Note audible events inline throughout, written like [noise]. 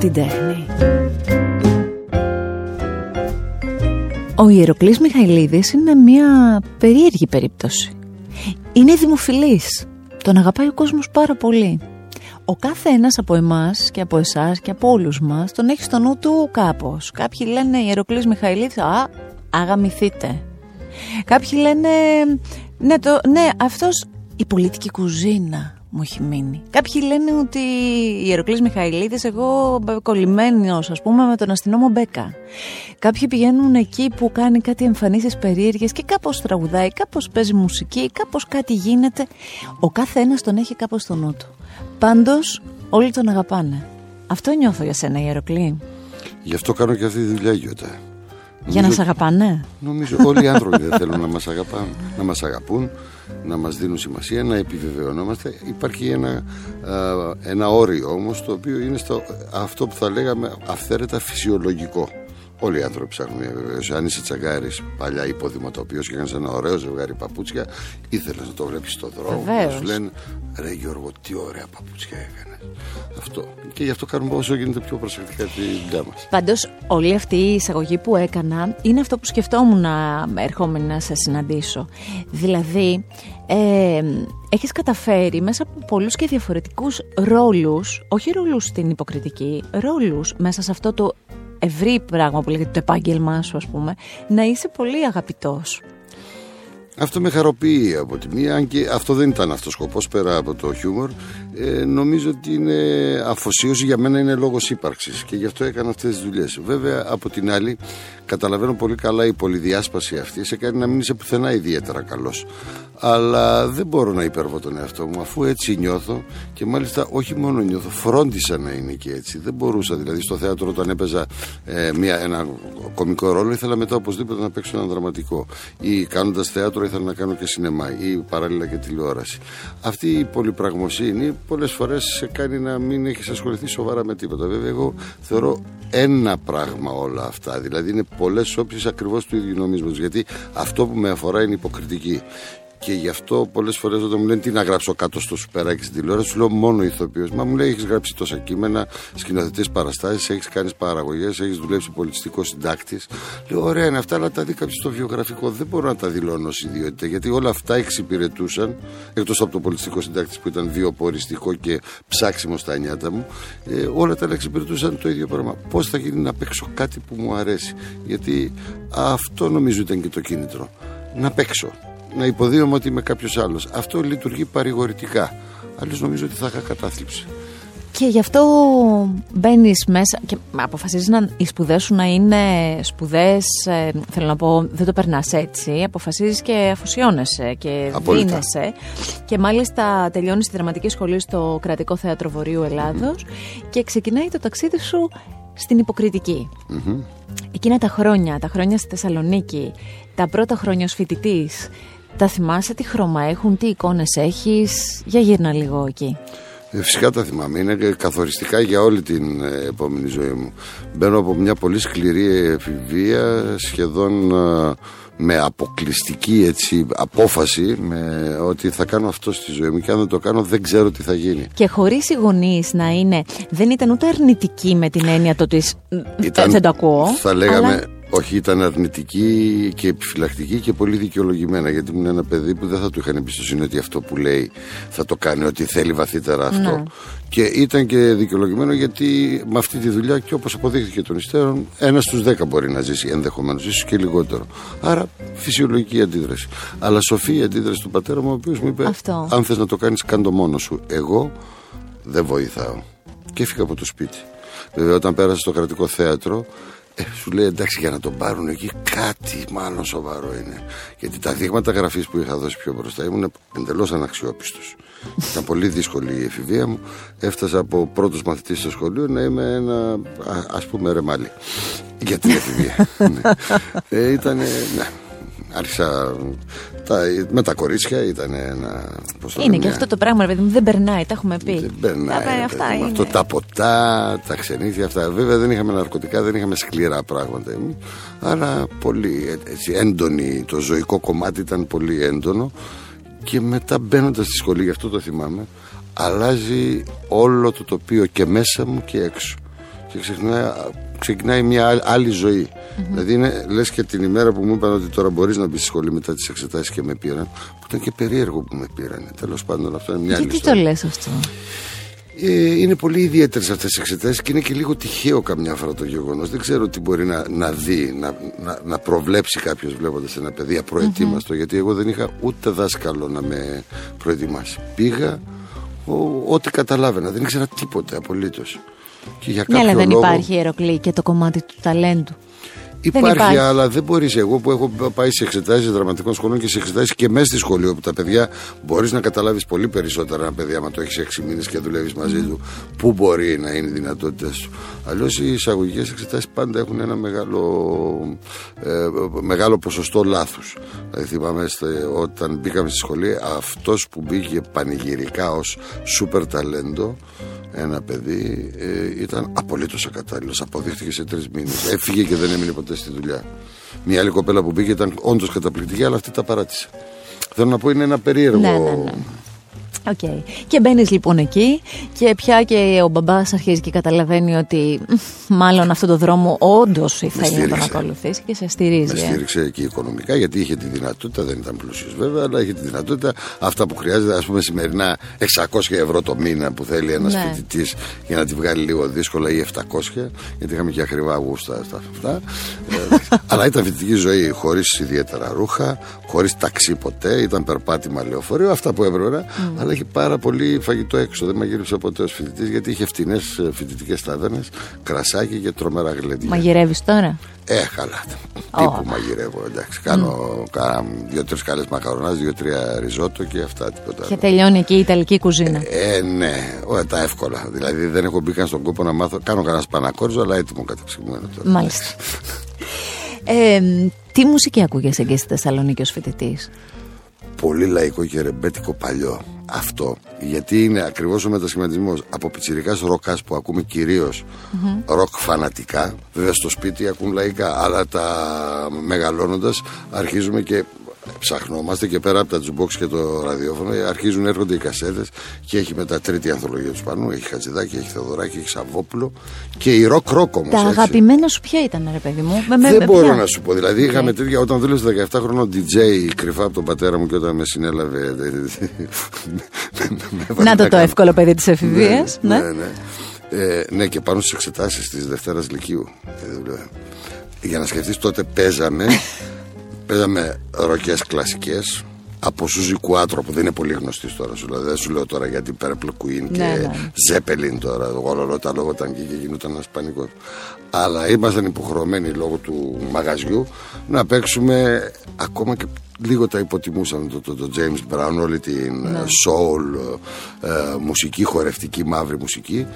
την τέχνη. Ο Ιεροκλής Μιχαηλίδης είναι μια περίεργη περίπτωση. Είναι δημοφιλής. Τον αγαπάει ο κόσμος πάρα πολύ. Ο κάθε ένας από εμάς και από εσάς και από όλους μας τον έχει στο νου του κάπως. Κάποιοι λένε Ιεροκλής Μιχαηλίδης, α, αγαμηθείτε. Κάποιοι λένε, ναι, το, ναι αυτός η πολιτική κουζίνα μου έχει μείνει. Κάποιοι λένε ότι η Ιεροκλής Μιχαηλίδης εγώ κολλημένος ας πούμε με τον αστυνόμο Μπέκα. Κάποιοι πηγαίνουν εκεί που κάνει κάτι εμφανίσεις περίεργες και κάπως τραγουδάει, κάπως παίζει μουσική, κάπως κάτι γίνεται. Ο κάθε ένας τον έχει κάπως στο νου του. Πάντως όλοι τον αγαπάνε. Αυτό νιώθω για σένα Ιεροκλή. Γι' αυτό κάνω και αυτή τη δουλειά Γιώτα. Για να σε αγαπάνε. Νομίζω όλοι οι άνθρωποι δεν θέλουν να μας αγαπάνε, να μας αγαπούν να μας δίνουν σημασία, να επιβεβαιωνόμαστε. Υπάρχει ένα, ένα όριο όμως το οποίο είναι στο, αυτό που θα λέγαμε αυθαίρετα φυσιολογικό. Όλοι οι άνθρωποι ψάχνουν μια βεβαίωση. Αν είσαι τσαγκάρης, παλιά υποδηματοποιό και έκανες ένα ωραίο ζευγάρι παπούτσια, ήθελες να το βλέπεις στον δρόμο. Να σου λένε Ρε Γιώργο, τι ωραία παπούτσια έκανες. Αυτό. Και γι' αυτό κάνουμε όσο γίνεται πιο προσεκτικά τη δουλειά μας. Πάντως, όλη αυτή η εισαγωγή που έκανα είναι αυτό που σκεφτόμουν ερχόμενη να σε συναντήσω. Δηλαδή, ε, έχεις καταφέρει μέσα από πολλούς και διαφορετικούς ρόλους, όχι ρόλους στην υποκριτική, ρόλους μέσα σε αυτό το ευρύ πράγμα που λέγεται το επάγγελμά σου ας πούμε, να είσαι πολύ αγαπητός. Αυτό με χαροποιεί από τη μία, αν και αυτό δεν ήταν αυτός ο σκοπός πέρα από το χιούμορ. Ε, νομίζω ότι είναι αφοσίωση για μένα είναι λόγος ύπαρξης και γι' αυτό έκανα αυτές τις δουλειές. Βέβαια από την άλλη καταλαβαίνω πολύ καλά η πολυδιάσπαση αυτή σε κάνει να μην είσαι πουθενά ιδιαίτερα καλός αλλά δεν μπορώ να υπερβώ τον εαυτό μου αφού έτσι νιώθω και μάλιστα όχι μόνο νιώθω, φρόντισα να είναι και έτσι. Δεν μπορούσα δηλαδή στο θέατρο όταν έπαιζα ε, μια, ένα κομικό ρόλο ήθελα μετά οπωσδήποτε να παίξω ένα δραματικό ή κάνοντας θέατρο ήθελα να κάνω και σινεμά ή παράλληλα και τηλεόραση. Αυτή η πολυπραγμοσύνη πολλές φορές σε κάνει να μην έχεις ασχοληθεί σοβαρά με τίποτα. Βέβαια εγώ θεωρώ ένα πράγμα όλα αυτά, δηλαδή είναι πολλές όψεις ακριβώς του ίδιου νομίσματος γιατί αυτό που με αφορά είναι υποκριτική και γι' αυτό πολλές φορές όταν μου λένε τι να γράψω κάτω στο σουπεράκι στην τηλεόραση, σου λέω μόνο ηθοποιός. Μα μου λέει έχεις γράψει τόσα κείμενα, σκηνοθετές παραστάσεις, έχεις κάνεις παραγωγές, έχεις δουλέψει πολιτιστικός συντάκτης. Λέω ωραία είναι αυτά, αλλά τα δει κάποιος στο βιογραφικό. Δεν μπορώ να τα δηλώνω ως ιδιότητα γιατί όλα αυτά εξυπηρετούσαν, εκτός από το πολιτιστικό συντάκτη που ήταν βιοποριστικό και ψάξιμο στα νιάτα μου, ε, όλα τα εξυπηρετούσαν το ίδιο πράγμα. Πώς θα γίνει να παίξω κάτι που μου αρέσει. Γιατί αυτό νομίζω ήταν και το κίνητρο. Να παίξω να υποδίωμαι ότι είμαι κάποιος άλλος. Αυτό λειτουργεί παρηγορητικά. Αλλιώς νομίζω ότι θα είχα κατάθλιψη. Και γι' αυτό μπαίνεις μέσα και αποφασίζεις να οι σπουδές σου να είναι σπουδές. Ε, θέλω να πω, δεν το περνάς έτσι. Αποφασίζεις και αφοσιώνεσαι και δίνεσαι. Και μάλιστα τελειώνεις τη δραματική σχολή στο Κρατικό Θέατρο Βορείου και ξεκινάει το ταξίδι σου στην υποκριτική. Εκείνα τα χρόνια, τα χρόνια στη Θεσσαλονίκη, τα πρώτα χρόνια ως φοιτητής, τα θυμάσαι τι χρώμα έχουν, τι εικόνες έχεις; Για γύρνα λίγο εκεί ε, Φυσικά τα θυμάμαι, είναι καθοριστικά για όλη την ε, επόμενη ζωή μου Μπαίνω από μια πολύ σκληρή εφηβεία Σχεδόν ε, με αποκλειστική έτσι, απόφαση με ότι θα κάνω αυτό στη ζωή μου και αν δεν το κάνω δεν ξέρω τι θα γίνει. Και χωρίς οι γονείς να είναι, δεν ήταν ούτε αρνητική με την έννοια το ότι δεν το ακούω. Θα λέγαμε, όχι, ήταν αρνητική και επιφυλακτική και πολύ δικαιολογημένα. Γιατί ήμουν ένα παιδί που δεν θα του είχαν εμπιστοσύνη ότι αυτό που λέει θα το κάνει, ότι θέλει βαθύτερα αυτό. Ναι. Και ήταν και δικαιολογημένο γιατί με αυτή τη δουλειά και όπως αποδείχθηκε των υστέρων, ένας στους δέκα μπορεί να ζήσει ενδεχομένως, ίσως και λιγότερο. Άρα φυσιολογική αντίδραση. Αλλά σοφή η αντίδραση του πατέρα μου, ο οποίος μου είπε: αυτό. Αν θες να το κάνεις, κάνε το μόνος σου. Εγώ δεν βοηθάω. Και έφυγα από το σπίτι. Βέβαια, όταν πέρασα στο κρατικό θέατρο, ε, σου λέει εντάξει για να τον πάρουν εκεί κάτι μάλλον σοβαρό είναι. Γιατί τα δείγματα γραφής που είχα δώσει πιο μπροστά ήμουν εντελώς αναξιόπιστος. Ήταν πολύ δύσκολη η εφηβεία μου. Έφτασα από πρώτος μαθητής στο σχολείο να είμαι ένα ας πούμε ρεμάλι για την εφηβεία. [laughs] ναι. ε, ήταν, ναι. Άρχισα τα, με τα κορίτσια ήταν ένα. είναι και αυτό το πράγμα, παιδί μου, δεν περνάει, τα έχουμε πει. Δεν περνάει. Τα, αυτά είναι. Αυτό, τα ποτά, τα ξενύχια, αυτά. Βέβαια δεν είχαμε ναρκωτικά, δεν είχαμε σκληρά πράγματα. Αλλά πολύ έτσι, έντονη. Το ζωικό κομμάτι ήταν πολύ έντονο. Και μετά μπαίνοντας στη σχολή, γι' αυτό το θυμάμαι, αλλάζει όλο το τοπίο και μέσα μου και έξω. και ξεκινάει, ξεκινάει μια άλλη ζωή. Δηλαδή είναι, λες και την ημέρα που μου είπαν ότι τώρα μπορείς να μπεις στη σχολή μετά τις εξετάσεις και με πήραν, που ήταν και περίεργο που με πήραν. Τέλος πάντων αυτό είναι μια άλλη Γιατί το λες αυτό; Ε, είναι πολύ ιδιαίτερες αυτές τις εξετάσεις και είναι και λίγο τυχαίο καμιά φορά το γεγονός. Δεν ξέρω τι μπορεί να, να δει, να, να, να προβλέψει κάποιος βλέποντας ένα παιδί απροετοίμαστο. Γιατί εγώ δεν είχα ούτε δάσκαλο να με προετοιμάσει. Πήγα ό,τι καταλάβαινα. Δεν ήξερα τίποτε απολύτως. Ναι, αλλά δεν λόγο... υπάρχει Εροκλή και το κομμάτι του ταλέντου. Υπάρχει, υπάρχει, αλλά δεν μπορείς. Εγώ που έχω πάει σε εξετάσεις δραματικών σχολών και σε εξετάσεις και μέσα στη σχολείο που τα παιδιά μπορείς να καταλάβεις πολύ περισσότερα ένα παιδί άμα το έχεις 6 μήνες και δουλεύεις μαζί του, πού μπορεί να είναι οι δυνατότητε του. Αλλιώς οι εισαγωγικές εξετάσεις πάντα έχουν ένα μεγάλο, ε, μεγάλο ποσοστό λάθους. Δηλαδή θυμάμαι όταν μπήκαμε στη σχολή, αυτός που μπήκε πανηγυρικά ως σούπερ ταλέντο ένα παιδί ε, ήταν απολύτως ακατάλληλος. Αποδείχθηκε σε τρεις μήνες. Έφυγε και δεν έμεινε ποτέ στη δουλειά. Μια άλλη κοπέλα που μπήκε ήταν όντως καταπληκτική, αλλά αυτή τα παράτησε. Θέλω να πω είναι ένα περίεργο. Ναι, ναι, ναι. Okay. Και μπαίνεις λοιπόν εκεί και πια και ο μπαμπάς αρχίζει και καταλαβαίνει ότι μάλλον αυτό το δρόμο όντως ήθελε να τον ακολουθήσει και σε στηρίζει. Με ε. στήριξε και οικονομικά γιατί είχε τη δυνατότητα, δεν ήταν πλούσιος βέβαια, αλλά είχε τη δυνατότητα αυτά που χρειάζεται, ας πούμε σημερινά 600 ευρώ το μήνα που θέλει ένας ναι. φοιτητής για να τη βγάλει λίγο δύσκολα ή 700, γιατί είχαμε και ακριβά γούστα στα αυτά. Ε, [laughs] αλλά ήταν φοιτητική ζωή χωρίς ιδιαίτερα ρούχα, χωρίς ταξί ποτέ, ήταν περπάτημα λεωφορείο, αυτά που έπρεπε αλλά είχε πάρα πολύ φαγητό έξω. Δεν μαγείρεψε ποτέ ως φοιτητής γιατί είχε φτηνές ε, φοιτητικές ταβέρνες, κρασάκι και τρομερά γλέντια. Μαγειρεύεις τώρα; Ε, καλά. Oh. Τύπου μαγειρεύω, εντάξει. Κάνω, κάνω δύο-τρεις καλές μακαρονάδε, δύο-τρία ριζότο και αυτά τίποτα. Και τελειώνει εκεί η Ιταλική κουζίνα. Ε, ε ναι, Ωραία, τα εύκολα. Δηλαδή δεν έχω μπει καν στον κόπο να μάθω. Κάνω κανένα σπανακόριζο, αλλά έτοιμο καταξυγμένο τώρα. Μάλιστα. ε, τι μουσική ακούγεσαι εκεί στη Θεσσαλονίκη ως φοιτητής; Πολύ λαϊκό και ρεμπέτικο παλιό αυτό. Γιατί είναι ακριβώς ο μετασχηματισμός από πιτσυρικά ροκάς που ακούμε κυρίως ροκ φανατικά. Βέβαια στο σπίτι ακούν λαϊκά, αλλά τα μεγαλώνοντας αρχίζουμε και ψαχνόμαστε και πέρα από τα τζουμπόξ και το ραδιόφωνο αρχίζουν έρχονται οι κασέτες και έχει μετά τρίτη ανθολογία του Πανού. Έχει Χατζηδάκη, έχει Θεοδωράκη, έχει Σαββόπουλο και η ροκ ροκ όμως. Τα αγαπημένα σου ποια ήταν, ρε παιδί μου; Με, Δεν με, μπορώ ποια; να σου πω. Δηλαδή είχαμε τέτοια όταν δούλευε 17 χρονών DJ κρυφά από τον πατέρα μου και όταν με συνέλαβε. να το το εύκολο παιδί της εφηβείας. Ναι, ναι. ναι. Ε, ναι, και πάνω στις εξετάσεις της Δευτέρας Λυκείου. Ε, για να σκεφτείς, τότε παίζαμε [laughs] Παίζαμε ροκές κλασικές από Σούζι Κουάτρο που δεν είναι πολύ γνωστή τώρα σου λέω. Δεν σου λέω τώρα γιατί Purple Queen και ναι, Zeppelin τώρα. Εγώ τα λόγω ήταν και γινόταν ένας πανικός. Αλλά ήμασταν υποχρεωμένοι λόγω του μαγαζιού να παίξουμε ακόμα και λίγο τα υποτιμούσαν το, το, το James Brown, όλη την ναι. soul, ε, μουσική, χορευτική, μαύρη μουσική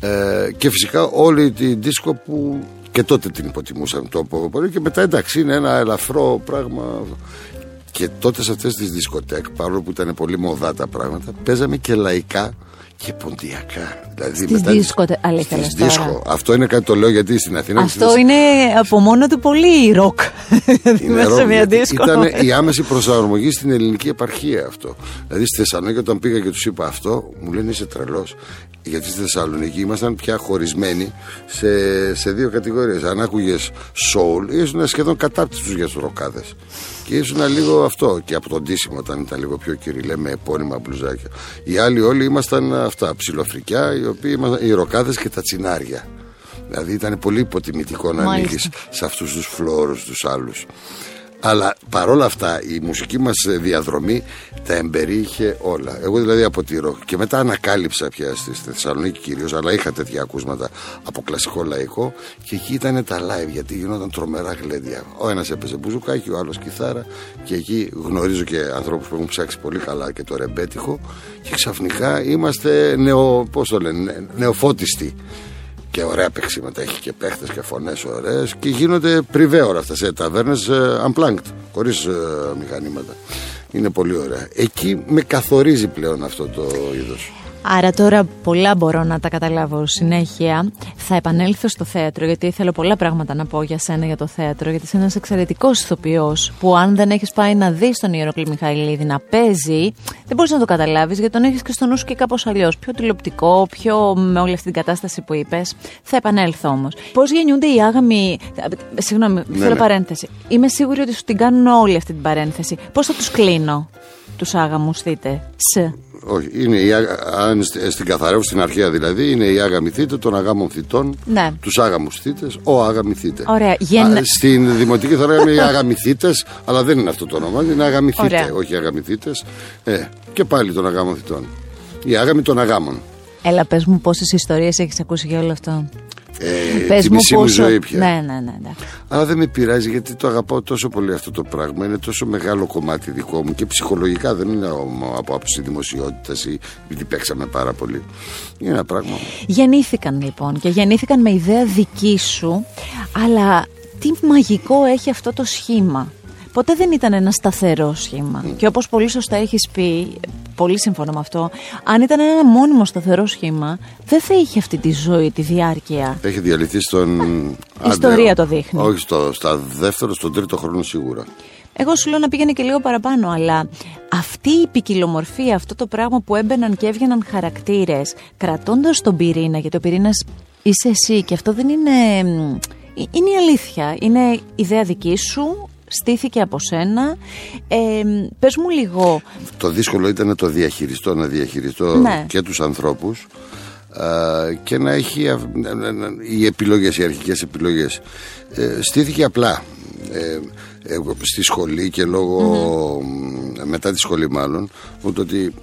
ε, και φυσικά όλη την δίσκο που και τότε την υποτιμούσαν το πολύ και μετά εντάξει είναι ένα ελαφρό πράγμα. Και τότε σε αυτές τις δισκοτέκ παρόλο που ήταν πολύ μοδά τα πράγματα παίζαμε και λαϊκά και ποντιακά. Δηλαδή στις μετά δίσκο, αλήθεια δίσκο. Αυτό είναι κάτι το λέω γιατί στην Αθήνα. Αυτό είναι από μόνο του πολύ ροκ. Είναι ροκ, μια δίσκο. Ήταν η άμεση προσαρμογή στην ελληνική επαρχία αυτό. Δηλαδή στη Θεσσαλονίκη όταν πήγα και τους είπα αυτό, μου λένε είσαι τρελός. Γιατί στη Θεσσαλονίκη ήμασταν πια χωρισμένοι σε, σε δύο κατηγορίες. Αν άκουγες soul, ήσουν σχεδόν κατάπτυστου για τους ροκάδες. Και ήσουν λίγο αυτό. Και από τον τίσιμο, όταν ήταν λίγο πιο κυριλέ με επώνυμα μπλουζάκια. Οι άλλοι όλοι ήμασταν αυτά, ψιλοφρικιά, οι οποίοι ήμασταν οι ροκάδες και τα τσινάρια. Δηλαδή ήταν πολύ υποτιμητικό να ανήκει σε αυτούς τους φλόρους τους άλλους. Αλλά παρόλα αυτά η μουσική μας διαδρομή τα εμπεριείχε όλα. Εγώ δηλαδή από τη ροκ και μετά ανακάλυψα πια στη Θεσσαλονίκη κυρίως, αλλά είχα τέτοια ακούσματα από κλασικό λαϊκό και εκεί ήταν τα live γιατί γινόταν τρομερά γλέντια. Ο ένας έπαιζε μπουζουκάκι, ο άλλος κιθάρα και εκεί γνωρίζω και ανθρώπους που έχουν ψάξει πολύ καλά και το ρεμπέτυχο και ξαφνικά είμαστε νεο, πώς το λένε, νεοφώτιστοι και ωραία παίξήματα. Έχει και παίχτες και φωνές ωραίες και γίνονται πριβέ όλα αυτά σε ταβέρνες uh, unplugged, χωρίς uh, μηχανήματα. Είναι πολύ ωραία. Εκεί με καθορίζει πλέον αυτό το είδος. Άρα τώρα πολλά μπορώ να τα καταλάβω συνέχεια. Θα επανέλθω στο θέατρο γιατί θέλω πολλά πράγματα να πω για σένα για το θέατρο. Γιατί είσαι ένας εξαιρετικός ηθοποιός που αν δεν έχεις πάει να δεις τον Ιεροκλή Μιχαηλίδη να παίζει, δεν μπορείς να το καταλάβεις γιατί τον έχεις και στο νου σου και κάπως αλλιώς. Πιο τηλεοπτικό, πιο με όλη αυτή την κατάσταση που είπες. Θα επανέλθω όμως. Πώς γεννιούνται οι άγαμοι. Συγγνώμη, ναι, θέλω ναι. παρένθεση. Είμαι σίγουρη ότι σου την κάνουν όλη αυτή την παρένθεση. Πώς θα τους κλείνω τους άγαμους θείτε. Σε. Όχι, είναι η, αν στην καθαρεύω στην αρχαία δηλαδή, είναι η άγαμη θήτε των αγάμων θητών, ναι. τους άγαμους θήτες, ο άγαμη θήτε. Ωραία. Γεν... στην δημοτική θα λέγαμε οι άγαμοι θήτε, αλλά δεν είναι αυτό το όνομα, είναι άγαμοι θήτε, όχι άγαμοι θήτε. Ε, και πάλι των αγάμων θητών. Η άγαμη των αγάμων. Έλα, πες μου πόσες ιστορίες έχεις ακούσει για όλο αυτό. Ε, Πες τη μισή μου ζωή πια. Ναι, ναι, ναι, ναι. Αλλά δεν με πειράζει γιατί το αγαπάω τόσο πολύ αυτό το πράγμα. Είναι τόσο μεγάλο κομμάτι δικό μου και ψυχολογικά δεν είναι από άποψη δημοσιότητας ή επειδή παίξαμε πάρα πολύ. Είναι ένα πράγμα. Γεννήθηκαν λοιπόν και γεννήθηκαν με ιδέα δική σου, αλλά τι μαγικό έχει αυτό το σχήμα. Ποτέ δεν ήταν ένα σταθερό σχήμα. Και όπως πολύ σωστά έχεις πει, πολύ σύμφωνο με αυτό, αν ήταν ένα μόνιμο σταθερό σχήμα, δεν θα είχε αυτή τη ζωή, τη διάρκεια. Έχει διαλυθεί στον. Η ιστορία το δείχνει. Όχι, στο, στα δεύτερο, στον τρίτο χρόνο σίγουρα. Εγώ σου λέω να πήγαινε και λίγο παραπάνω, αλλά αυτή η ποικιλομορφία, αυτό το πράγμα που έμπαιναν και έβγαιναν χαρακτήρες, κρατώντας τον πυρήνα, γιατί ο πυρήνας είσαι εσύ και αυτό δεν είναι. Είναι η αλήθεια. Είναι ιδέα δική σου, στήθηκε από σένα. Ε, πες μου λίγο. Το δύσκολο ήταν να το διαχειριστώ, να διαχειριστώ ναι. και τους ανθρώπους και να έχει οι επιλογές, οι αρχικές επιλογές. Ε, στήθηκε απλά. Ε, στη σχολή και λογω μετά τη σχολή μάλλον ούτω ότι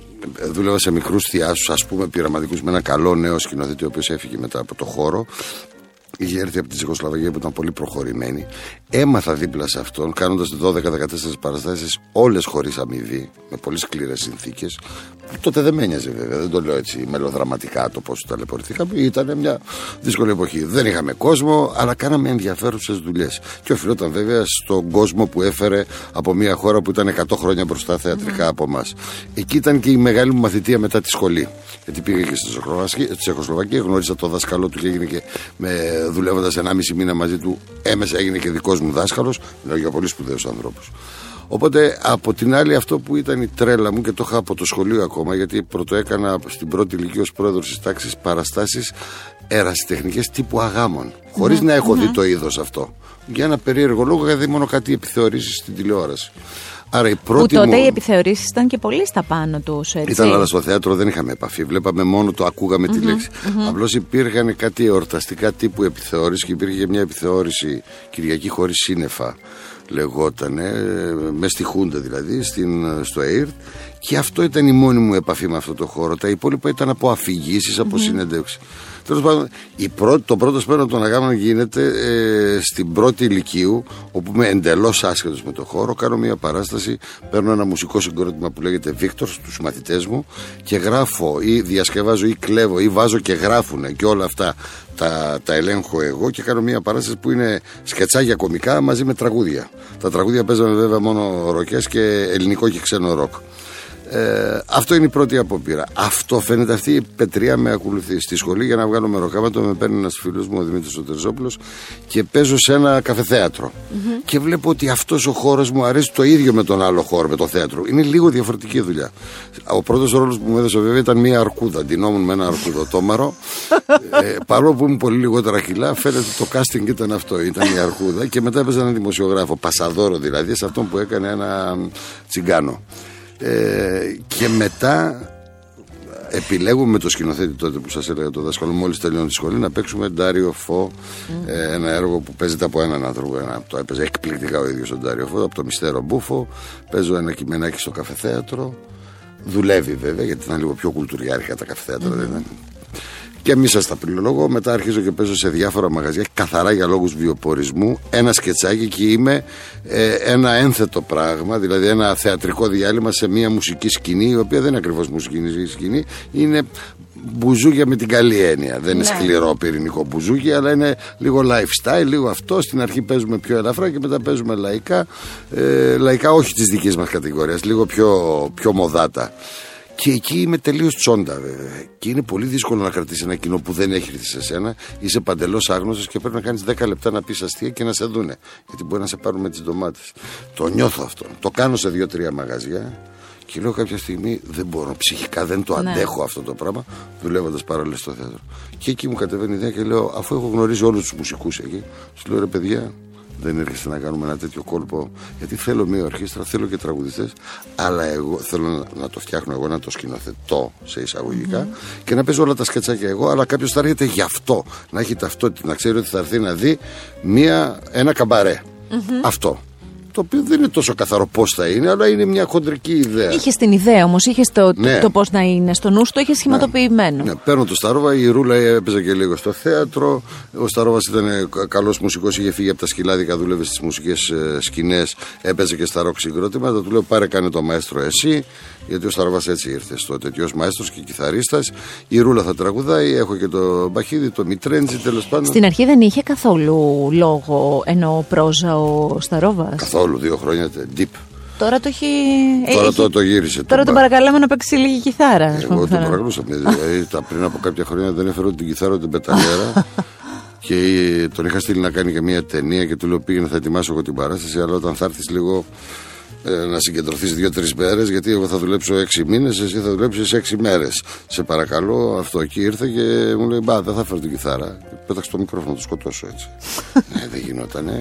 δούλευα σε μικρούς θειάσους ας πούμε πειραματικούς με ένα καλό νέο σκηνοθέτη ο οποίος έφυγε μετά από το χώρο είχε έρθει από τη Ζυγοσλαβακία που ήταν πολύ προχωρημένη. Έμαθα δίπλα σε αυτόν, κάνοντας 12-14 παραστάσεις, όλες χωρίς αμοιβή, με πολύ σκληρές συνθήκες. Τότε δεν με ένοιαζε βέβαια, δεν το λέω έτσι μελοδραματικά το πώς ταλαιπωρηθήκαμε. Ήταν μια δύσκολη εποχή. Δεν είχαμε κόσμο, αλλά κάναμε ενδιαφέρουσες δουλειές. Και οφειλόταν βέβαια στον κόσμο που έφερε από μια χώρα που ήταν 100 χρόνια μπροστά θεατρικά από εμά. Εκεί ήταν και η μεγάλη μου μαθητεία μετά τη σχολή. Γιατί πήγα και στη Τσεχοσλοβακία, γνώρισα το δάσκαλό του και έγινε και με δουλεύοντας 1,5 μήνα μαζί του, έμεσα έγινε και δικός μου δάσκαλος. Μιλάω για πολύ σπουδαίους ανθρώπους. Οπότε από την άλλη αυτό που ήταν η τρέλα μου και το είχα από το σχολείο ακόμα γιατί πρώτο έκανα στην πρώτη ηλικία ως πρόεδρος της τάξης παραστάσεις ερασιτεχνικές τύπου αγάμων χωρίς να έχω δει το είδος αυτό για ένα περίεργο λόγο είχα δει μόνο κάτι επιθεωρήσεις στην τηλεόραση Άρα η πρώτη που τότε μου... οι επιθεωρήσεις ήταν και πολύ στα πάνω τους. Ήταν, αλλά στο θέατρο δεν είχαμε επαφή. Βλέπαμε μόνο το ακούγαμε τη λέξη. Mm-hmm. Απλώς υπήρχαν κάτι εορταστικά τύπου επιθεώρηση και υπήρχε μια επιθεώρηση Κυριακή χωρίς σύννεφα λεγότανε, μες στη Χούντα δηλαδή, στην, στο ΑΕΡΤ και αυτό ήταν η μόνη μου επαφή με αυτό το χώρο. Τα υπόλοιπα ήταν από αφηγήσεις, από mm-hmm. συνεντεύξει. Τέλος πάντων, το πρώτο σπέρμα των αγάμων γίνεται ε, στην πρώτη ηλικίου, όπου είμαι εντελώς άσχετος με το χώρο. Κάνω μια παράσταση, παίρνω ένα μουσικό συγκρότημα που λέγεται Βίκτορς στους μαθητές μου και γράφω ή διασκευάζω ή κλέβω ή βάζω και γράφουν και όλα αυτά τα, τα ελέγχω εγώ και κάνω μια παράσταση που είναι σκετσάγια κομικά μαζί με τραγούδια. Τα τραγούδια παίζαμε βέβαια μόνο ροκές και ελληνικό και ξένο ροκ. Ε, αυτό είναι η πρώτη απόπειρα. Αυτό φαίνεται αυτή η πετριά με ακολουθεί. Στη σχολή για να βγάλω μεροκάματο με παίρνει ένας φίλος μου, ο Δημήτρης Οτερζόπουλο, και παίζω σε ένα καφεθέατρο. Mm-hmm. Και βλέπω ότι αυτός ο χώρος μου αρέσει το ίδιο με τον άλλο χώρο, με το θέατρο. Είναι λίγο διαφορετική δουλειά. Ο πρώτος ρόλος που μου έδωσε βέβαια ήταν μία αρκούδα. Ντυνόμουν με ένα αρκουδοτόμαρο. ε, παρόλο που ήμουν πολύ λιγότερα κιλά, φαίνεται το casting ήταν αυτό. Ήταν η αρκούδα. Και μετά έπαιζα ένα δημοσιογράφο, πασαδόρο δηλαδή, σε αυτόν που έκανε ένα τσιγκάνο. Ε, και μετά επιλέγουμε με το σκηνοθέτη τότε που σας έλεγα το δάσκαλο μόλις τελειώνει τη σχολή να παίξουμε Ντάριο Φω ε, ένα έργο που παίζεται από έναν άνθρωπο ένα, το έπαιζε εκπληκτικά ο ίδιος ο Ντάριο Φω από το Μυστέρο Μπούφο. Παίζω ένα κειμενάκι στο καφεθέατρο. Δουλεύει βέβαια γιατί ήταν λίγο πιο κουλτουριάρχα τα καφεθέατρα δεν ήταν και μη σας τα πληρολογώ. Μετά αρχίζω και παίζω σε διάφορα μαγαζιά καθαρά για λόγους βιοπορισμού. Ένα σκετσάκι και είμαι ε, ένα ένθετο πράγμα, δηλαδή ένα θεατρικό διάλειμμα σε μια μουσική σκηνή, η οποία δεν είναι ακριβώς μουσική σκηνή, είναι μπουζούκια με την καλή έννοια. Δεν είναι ναι. σκληρό πυρηνικό μπουζούκι, αλλά είναι λίγο lifestyle, λίγο αυτό. Στην αρχή παίζουμε πιο ελαφρά και μετά παίζουμε λαϊκά. Ε, λαϊκά όχι της δικής μας κατηγορίας, λίγο πιο, πιο μοδάτα. Και εκεί είμαι τελείως τσόντα, βέβαια. Και είναι πολύ δύσκολο να κρατήσεις ένα κοινό που δεν έχει έρθει σε σένα. Είσαι παντελώς άγνωστος και πρέπει να κάνεις 10 λεπτά να πεις αστεία και να σε δούνε. Γιατί μπορεί να σε πάρουν με τις ντομάτες. Το νιώθω αυτό. Το κάνω σε δύο-τρία μαγαζιά. Και λέω κάποια στιγμή δεν μπορώ, ψυχικά δεν το Ναι. αντέχω αυτό το πράγμα, δουλεύοντας παράλληλα στο θέατρο. Και εκεί μου κατεβαίνει η ιδέα και λέω, αφού έχω γνωρίσει όλους τους μουσικούς εκεί, τους λέω ρε παιδιά, δεν έρχεστε να κάνουμε ένα τέτοιο κόλπο. Γιατί θέλω μια ορχήστρα, θέλω και τραγουδιστές, αλλά εγώ θέλω να, να το φτιάχνω εγώ, να το σκηνοθετώ σε εισαγωγικά και να παίζω όλα τα σκετσάκια εγώ, αλλά κάποιος θα έρχεται γι' αυτό. Να έχει ταυτότητα, να ξέρει ότι θα έρθει να δει μια, ένα καμπαρέ. Αυτό. Το οποίο δεν είναι τόσο καθαρό πώς θα είναι, αλλά είναι μια χοντρική ιδέα. Είχε την ιδέα όμως, είχες το, Ναι. το πώς να είναι στο νου σου, το είχες σχηματοποιημένο. Ναι, παίρνω το Σταρόβα, η Ρούλα έπαιζε και λίγο στο θέατρο. Ο Σταρόβας ήταν καλός μουσικός, είχε φύγει από τα σκυλάδικα, δούλευε στις μουσικές σκηνές, έπαιζε και στα ροκ συγκρότηματα. Του λέω πάρε κάνε το μαέστρο εσύ, γιατί ο Σταρόβας έτσι ήρθε στο τέτοιος μαέστρος και κιθαρίστας. Η Ρούλα θα τραγουδάει, έχω και το Μπαχίδι, το Μιτρέντζι τέλος πάντων. Στην αρχή δεν είχε καθόλου λόγο ενώ πρόζα ο Σταρόβας. Καθόλου, δύο χρόνια deep. Τώρα το έχει. Τώρα έχει- το, το γύρισε. Τώρα τον μπα- παρακαλάμε να παίξει λίγη κιθάρα. ας πούμε, Εγώ τον πιθανά. παρακαλούσα. δηλαδή, τα πριν από κάποια χρόνια δεν έφερε ούτε την κιθάρα ούτε την πεταλέρα. [laughs] και ε, τον είχα στείλει να κάνει και μια ταινία και του λέω πήγαινε θα ετοιμάσω εγώ την παράσταση. Αλλά όταν θα έρθεις λίγο ε, να συγκεντρωθείς δύο-τρεις μέρες, γιατί εγώ θα δουλέψω έξι μήνες, εσύ θα δουλέψεις έξι μέρες. Σε παρακαλώ, αυτό εκεί ήρθε και μου λέει Μπα, δεν θα φέρω την κιθάρα. Πέταξε το μικρόφωνο, το σκοτώσω έτσι. ναι, [laughs] δεν γινόταν. Ο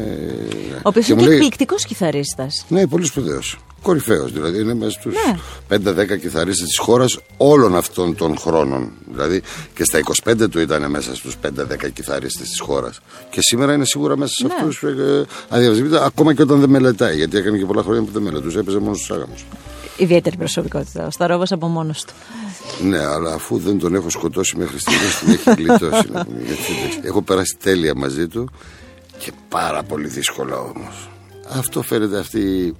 οποίος Και είναι μου και λέει, εκπληκτικός κιθαρίστας. ναι, πολύ σπουδαίος. Κορυφαίος δηλαδή. Είναι μέσα στους Ναι. 5-10 κιθαρίστες της χώρας όλων αυτών των χρόνων. Δηλαδή και στα 25 του ήταν μέσα στους 5-10 κιθαρίστες της χώρας. Και σήμερα είναι σίγουρα μέσα σε Ναι. αυτούς ε, αδιαφεσβήτητα, ακόμα και όταν δεν μελετάει. Γιατί έκανε και πολλά χρόνια που δεν μελετούσε, έπαιζε μόνος στου άγαμου. Ιδιαίτερη προσωπικότητα. Ο Σταρόβα από μόνος του. Ναι, αλλά αφού δεν τον έχω σκοτώσει μέχρι στιγμής, την έχει γλιτώσει. να πούμε, γιατί εντάξει, έχω περάσει τέλεια μαζί του και πάρα πολύ δύσκολα όμως. Αυτό φαίνεται αυτή.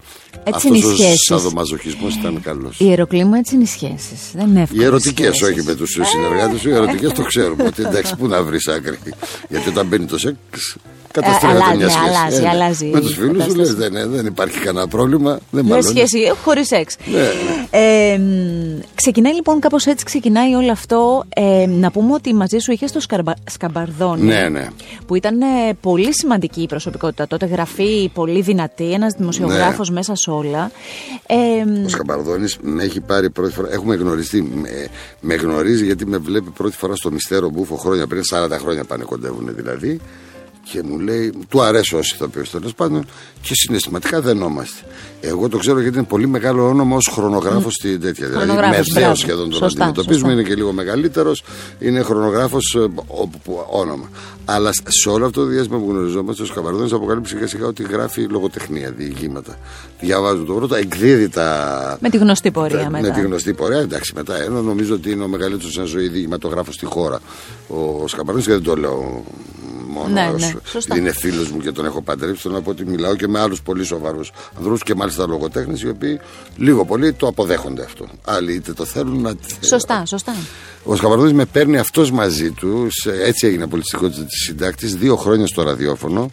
Έτσι είναι οι αυτός ο σχέσεις. σαδομαζοχισμός ήταν καλός. Η ερωκλήμα έτσι είναι οι σχέσεις. Δεν είναι εύκολο. Οι ερωτικές, όχι με τους συνεργάτες σου, οι ερωτικές το ξέρουμε. Ότι εντάξει, πού να βρεις άκρη. Γιατί όταν μπαίνει το σεξ, καταστρέφεται αλλάζει, μια σχέση. αλλάζει, ναι. αλλάζει Με τους η φίλους σου κατάσταση. λε: δεν, δεν υπάρχει κανένα πρόβλημα. Δεν Μια μάλλον. σχέση χωρίς σεξ. Ναι. Ε, μ, ξεκινάει λοιπόν κάπως έτσι, ξεκινάει όλο αυτό. Ε, να πούμε ότι μαζί σου είχες το σκαρμπα, Σκαμπαρδόνι. Ναι, ναι. Που ήταν ε, πολύ σημαντική η προσωπικότητα. Τότε γραφή πολύ δυνατή, ένας δημοσιογράφος Ναι. μέσα σε όλα. Ε, μ, Ο Σκαμπαρδόνης με έχει πάρει πρώτη φορά. Έχουμε γνωριστεί. Με, με γνωρίζει γιατί με βλέπει πρώτη φορά στο μυστέρο μπούφο χρόνια πριν, 40 χρόνια πάνε κοντεύουν δηλαδή. Και μου λέει, του αρέσω ω ηθοποιός τέλος πάντων και συναισθηματικά δενόμαστε. Εγώ το ξέρω γιατί είναι πολύ μεγάλο όνομα ως χρονογράφος στην τέτοια. Δηλαδή με Χρονογράφος, Θεό μπράβο. σχεδόν τον Σωστά, αντιμετωπίζουμε, σωστά. είναι και λίγο μεγαλύτερος. Είναι χρονογράφος όνομα. Αλλά σε όλο αυτό το διάστημα που γνωριζόμαστε, ο Σκαμπαρδόνη αποκαλύπτει σιγά σιγά ότι γράφει λογοτεχνία, διηγήματα. Διαβάζω το πρώτο, εκδίδει τα. με τη γνωστή πορεία τα- μετά. Με τη γνωστή πορεία, εντάξει, μετά ένα νομίζω ότι είναι ο μεγαλύτερος σε ζωή διηγηματογράφος στη χώρα. Ο Σκαμπαρδόνη και δεν το λέω μόνος Ναι, ως- ναι, σωστά. επειδή είναι φίλος μου και τον έχω παντρέψει. Θέλω να πω ότι μιλάω και με άλλους πολύ σοβαρούς ανθρώπους και μάλιστα λογοτέχνες οι οποίοι λίγο πολύ το αποδέχονται αυτό. Άλλοι είτε το θέλουν να. Σωστά, σωστά. Ο Σκαπαρδόνη με παίρνει αυτός μαζί του, σε- έτσι έγινε πολιτιστικότητα τη συντάκτης, δύο χρόνια στο ραδιόφωνο,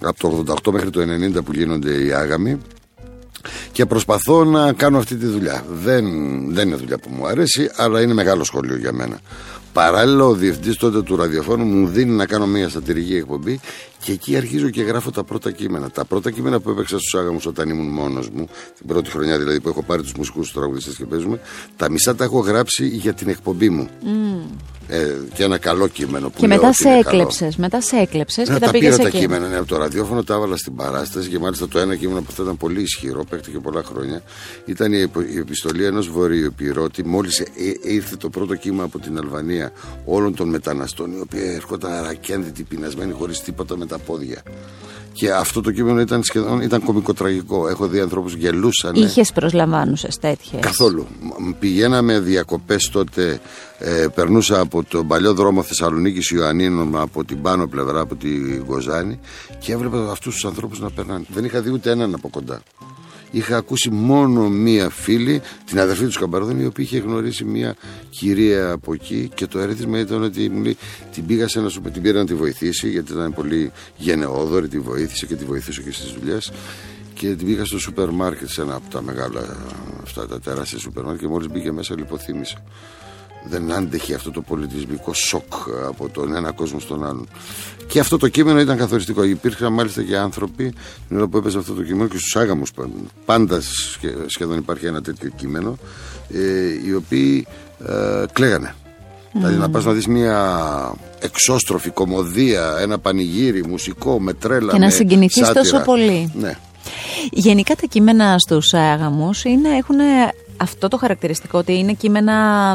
από το 88 μέχρι το 90 που γίνονται οι άγαμοι. Και προσπαθώ να κάνω αυτή τη δουλειά. Δεν, δεν είναι δουλειά που μου αρέσει, αλλά είναι μεγάλο σχολείο για μένα. Παράλληλα, ο διευθυντής τότε του ραδιοφώνου μου δίνει να κάνω μια σατυρική εκπομπή και εκεί αρχίζω και γράφω τα πρώτα κείμενα. Τα πρώτα κείμενα που έπαιξα στους άγαμους όταν ήμουν μόνος μου, την πρώτη χρονιά δηλαδή που έχω πάρει τους μουσικούς τους τραγουδιστές και παίζουμε, τα μισά τα έχω γράψει για την εκπομπή μου. Ε, και ένα καλό κείμενο που Και λέω μετά ότι σε είναι καλό. έκλεψες. Μετά σε έκλεψες Ναι, και τα τα πήγες πήρα τα εκεί. κείμενα ναι, από το ραδιόφωνο, τα έβαλα στην παράσταση και μάλιστα το ένα κείμενο που αυτό ήταν πολύ ισχυρό, παίχτηκε πολλά χρόνια. Ήταν η, επο- η επιστολή ενός βορειοπυρώτη. Μόλις ήρθε το πρώτο κύμα από την Αλβανία όλων των μεταναστών, οι οποίοι έρχονταν αρακένδυτοι, πεινασμένοι, χωρίς τίποτα με τα πόδια. Και αυτό το κείμενο ήταν σχεδόν ήταν κομικοτραγικό. Έχω δει ανθρώπους γελούσαν. Είχες προσλαμβάνουσες τέτοιες; Καθόλου. Μ- Πηγαίναμε διακοπές τότε. Ε, περνούσα από τον παλιό δρόμο Θεσσαλονίκης Ιωαννίνων από την πάνω πλευρά, από τη Γοζάνη και έβλεπα αυτούς τους ανθρώπους να περνάνε. Δεν είχα δει ούτε έναν από κοντά. Είχα ακούσει μόνο μία φίλη, την αδερφή του Σκαμπαρδόνη, η οποία είχε γνωρίσει μία κυρία από εκεί και το ερέθισμα ήταν ότι μου λέει, την πήγα σε ένα σούπερ, την πήρα να τη βοηθήσει, γιατί ήταν πολύ γενναιόδορη, τη βοήθησε και τη βοηθούσε και στις δουλειές. Και και την πήγα στο σούπερ μάρκετ σε ένα από τα μεγάλα αυτά τα τεράστια σούπερ μάρκετ και μόλις μπήκε μέσα λιποθύμησε δεν άντεχε αυτό το πολιτισμικό σοκ από τον ένα κόσμο στον άλλον. Και αυτό το κείμενο ήταν καθοριστικό. Υπήρχαν μάλιστα και άνθρωποι την ώρα που έπαιζε αυτό το κείμενο και στους άγαμους πάντα σχεδόν υπάρχει ένα τέτοιο κείμενο, ε, οι οποίοι ε, κλαίγανε. Mm. Δηλαδή να πας να δεις μια εξώστροφη κομμωδία, ένα πανηγύρι μουσικό με τρέλα. Και να συγκινηθείς τόσο πολύ. Ναι. Γενικά τα κείμενα στους άγαμους έχουν αυτό το χαρακτηριστικό ότι είναι κείμενα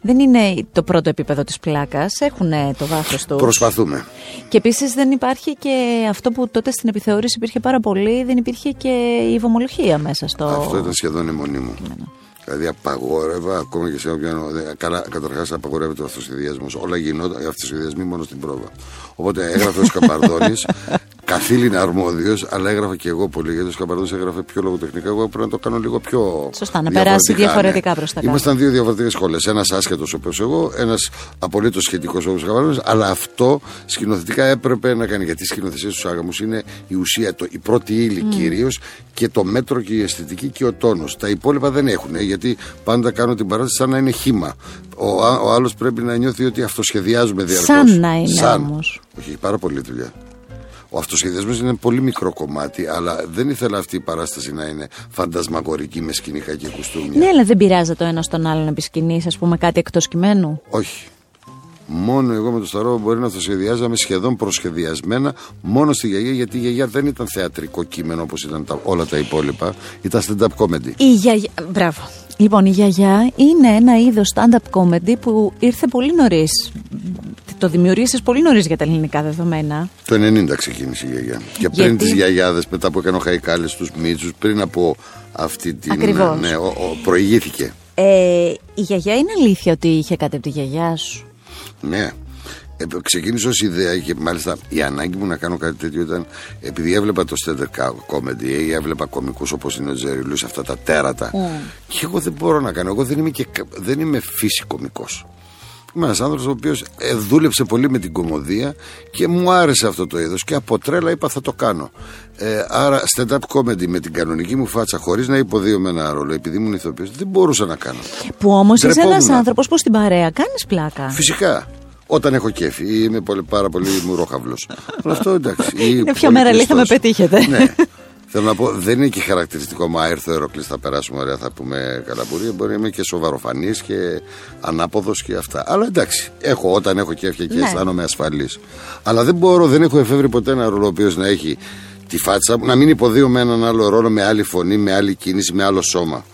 δεν είναι το πρώτο επίπεδο της πλάκας, έχουν το βάθος τους. Προσπαθούμε. Και επίσης δεν υπάρχει και αυτό που τότε στην επιθεώρηση υπήρχε πάρα πολύ, δεν υπήρχε και η βομολογία μέσα στο... Αυτό ήταν σχεδόν η μονή μου. Δηλαδή απαγόρευα ακόμα και σε όποιον. Καλά, καταρχάς απαγορεύεται ο αυτοσχεδιασμός. Όλα γινόταν αυτοσχεδιασμοί μόνο στην πρόβα. Οπότε έγραφε ο Σκαπαρδόνη [laughs] καθήλυνα αρμόδιος, αλλά έγραφα και εγώ πολύ. Γιατί ο Σκαπαρδό έγραφε πιο λογοτεχνικά. Εγώ πρέπει να το κάνω λίγο πιο. Σωστά, να περάσει διαφορετικά προς τα κάτω. Ήμασταν δύο διαφορετικές σχολές. Ένας άσχετος όπως εγώ, ένας απολύτως σχετικός όπως ο Σκαπαρδό. Αλλά αυτό σκηνοθετικά έπρεπε να κάνει. Γιατί η σκηνοθεσία στους άγαμους είναι η ουσία, το, η πρώτη ύλη mm. κυρίως και το μέτρο και η αισθητική και ο τόνος. Τα υπόλοιπα δεν έχουν. Γιατί πάντα κάνω την παράσταση σαν να είναι χήμα. Ο, ο άλλος πρέπει να νιώθει ότι αυτοσχεδιάζουμε διαρκώς. Σαν να είναι όμως. Όχι, έχει πάρα πολλή δουλειά. Ο αυτοσχεδιασμός είναι πολύ μικρό κομμάτι, αλλά δεν ήθελα αυτή η παράσταση να είναι φαντασμαγορική με σκηνικά και κουστούμια. Ναι, αλλά δεν πειράζει το ένας στον άλλον επί σκηνής, ας πούμε, κάτι εκτός κειμένου. Όχι. Μόνο εγώ με το Σταρό μπορεί να το σχεδιάζαμε σχεδόν προσχεδιασμένα μόνο στη γιαγιά, γιατί η γιαγιά δεν ήταν θεατρικό κείμενο όπως ήταν τα, όλα τα υπόλοιπα. Ήταν stand-up comedy. Η γιαγιά. Μπράβο. Λοιπόν, η γιαγιά είναι ένα είδος stand-up comedy που ήρθε πολύ νωρίς το δημιουργήσεις πολύ νωρίς για τα ελληνικά δεδομένα. Το 90 ξεκίνησε η γιαγιά. Και πριν Γιατί... τις γιαγιάδες, μετά που έκανε ο Χαϊκάλης τους Μίτσου, πριν από αυτή την. Ακριβώς. Ναι, ο, ο, προηγήθηκε. Ε, η γιαγιά είναι αλήθεια ότι είχε κάτι από τη γιαγιά σου; Ναι. Ε, ξεκίνησε ως ιδέα και μάλιστα η ανάγκη μου να κάνω κάτι τέτοιο ήταν επειδή έβλεπα το stand comedy ή έβλεπα κομικούς όπως είναι ο Τζέρι Λούις, αυτά τα τέρατα. Mm. Και εγώ δεν μπορώ να κάνω. Εγώ δεν είμαι, και, δεν είμαι φύση κομικό. Είμαι ένας άνθρωπος ο οποίος ε, δούλεψε πολύ με την κομμωδία και μου άρεσε αυτό το είδος. Και από τρέλα είπα θα το κάνω. Ε, άρα, stand-up comedy με την κανονική μου φάτσα, χωρίς να υποδίω ένα ρόλο, επειδή ήμουν ηθοποιός, δεν μπορούσα να κάνω. Που όμως είσαι ένας άνθρωπος που στην παρέα κάνεις πλάκα. Φυσικά. Όταν έχω κέφι. Είμαι πολύ, πάρα πολύ μουρόχαυλος. [laughs] αυτό εντάξει. Είναι πιο μέρα λίγα με πετύχετε. Ναι. Θέλω να πω, δεν είναι και χαρακτηριστικό. Μα έρθω Εροκλής, θα περάσουμε ωραία, θα πούμε καλαμπουρία. Μπορεί να είμαι και σοβαροφανής και ανάποδος και αυτά. Αλλά εντάξει, έχω όταν έχω κέφια και ναι. αισθάνομαι ασφαλής. Αλλά δεν μπορώ, δεν έχω εφεύρει ποτέ ένα ρόλο ο οποίος να έχει τη φάτσα να μην υποδίω με έναν άλλο ρόλο, με άλλη φωνή, με άλλη κίνηση, με άλλο σώμα.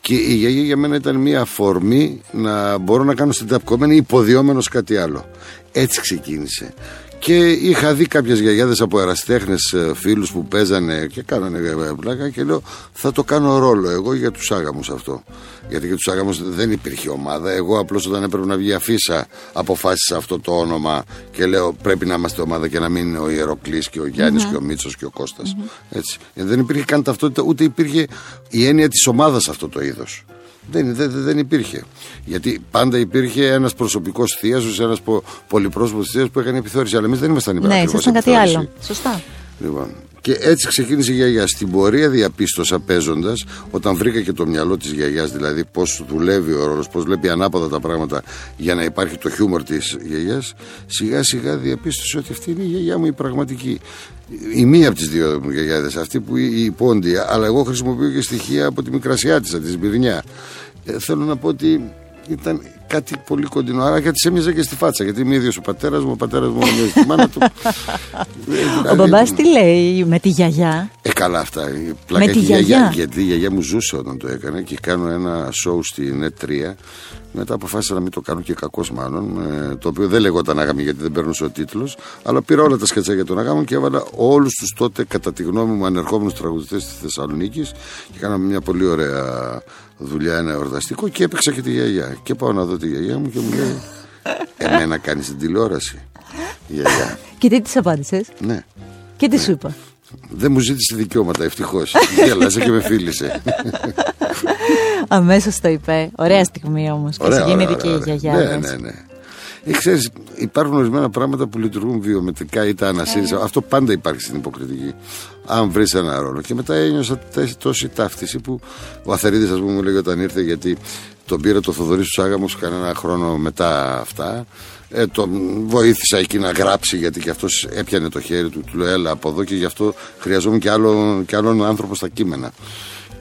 Και η γιαγιά για μένα ήταν μια αφορμή να μπορώ να κάνω στην ταπκόμενη υποδιόμενο κάτι άλλο. Έτσι ξεκίνησε. Και είχα δει κάποιες γιαγιάδες από εραστέχνε φίλους που παίζανε και κάνανε πλάκα και λέω θα το κάνω ρόλο εγώ για τους άγαμους αυτό. Γιατί για τους άγαμους δεν υπήρχε ομάδα. Εγώ απλώς όταν έπρεπε να βγει αφίσα αποφάσισα αυτό το όνομα και λέω πρέπει να είμαστε ομάδα και να μην είναι ο Ιεροκλής και ο γιαννη και ο Μίτσος και ο κωστας Έτσι. Γιατί δεν υπήρχε καν ταυτότητα ούτε υπήρχε η έννοια της ομάδας αυτό το είδος. Δεν, δεν, δεν υπήρχε. Γιατί πάντα υπήρχε ένας προσωπικός θείασος, ένας πολυπρόσωπος θεία που έκανε επιθεώρηση. Αλλά εμείς δεν ήμασταν υπέρ Ναι, ήσασταν κάτι άλλο. Σωστά. Λοιπόν, και έτσι ξεκίνησε η γιαγιά. Στην πορεία διαπίστωσα παίζοντας, όταν βρήκα και το μυαλό της γιαγιάς, δηλαδή πώς δουλεύει ο ρόλος, πώς βλέπει ανάποδα τα πράγματα για να υπάρχει το χιούμορ της γιαγιάς, σιγά σιγά διαπίστωσε ότι αυτή είναι η γιαγιά μου η πραγματική. Η μία από τις δύο μου γιαγιάδες, αυτή που η υπόντια, αλλά εγώ χρησιμοποιώ και στοιχεία από τη μικρασιάτισα, της Σμπυρνιά. Ε, θέλω να πω ότι ήταν κάτι πολύ κοντινό. Άρα γιατί σε έμοιαζε και στη φάτσα. Γιατί είμαι ίδιος ο πατέρας μου, ο πατέρας μου είναι τη μάνα του. δηλαδή, [laughs] ο μπαμπάς τι λέει με τη γιαγιά; Ε, καλά αυτά. με τη γιαγιά. Γιατί η γιαγιά μου ζούσε όταν το έκανε και κάνω ένα σοου στην E3. Μετά αποφάσισα να μην το κάνω και κακός μάλλον. το οποίο δεν λεγόταν Αγάμι γιατί δεν παίρνω ο τίτλος. Αλλά πήρα όλα τα σκετσάκια για τον Αγάμι και έβαλα όλους τους τότε κατά τη γνώμη μου ανερχόμενους τραγουδιστές της Θεσσαλονίκης και κάναμε μια πολύ ωραία δουλειά ένα εορταστικό και έπαιξα και τη γιαγιά. Και πάω να δω τη γιαγιά μου και μου λέει Εμένα κάνεις την τηλεόραση. Η γιαγιά. Και τι της απάντησες; Ναι. Και τι σου είπα; Δεν μου ζήτησε δικαιώματα, ευτυχώς. Γέλασε και με φίλησε. Αμέσως το είπε. Ωραία στιγμή όμως. Και σε γίνει δική η γιαγιά. Ναι, ναι, ναι. Ε, ξέρεις, υπάρχουν ορισμένα πράγματα που λειτουργούν βιομετρικά ή τα ανασύρει. Αυτό πάντα υπάρχει στην υποκριτική. Αν βρεις ένα ρόλο. Και μετά ένιωσα τόση ταύτιση που ο Αθερίδης, ας πούμε, μου λέει όταν ήρθε, γιατί τον πήρε το Θοδωρής στους Άγαμους κανένα χρόνο μετά αυτά. Ε, τον βοήθησα εκεί να γράψει γιατί και αυτός έπιανε το χέρι του. Του λέω έλα από εδώ και γι' αυτό χρειαζόμουν και, άλλο, και άλλον άνθρωπο στα κείμενα.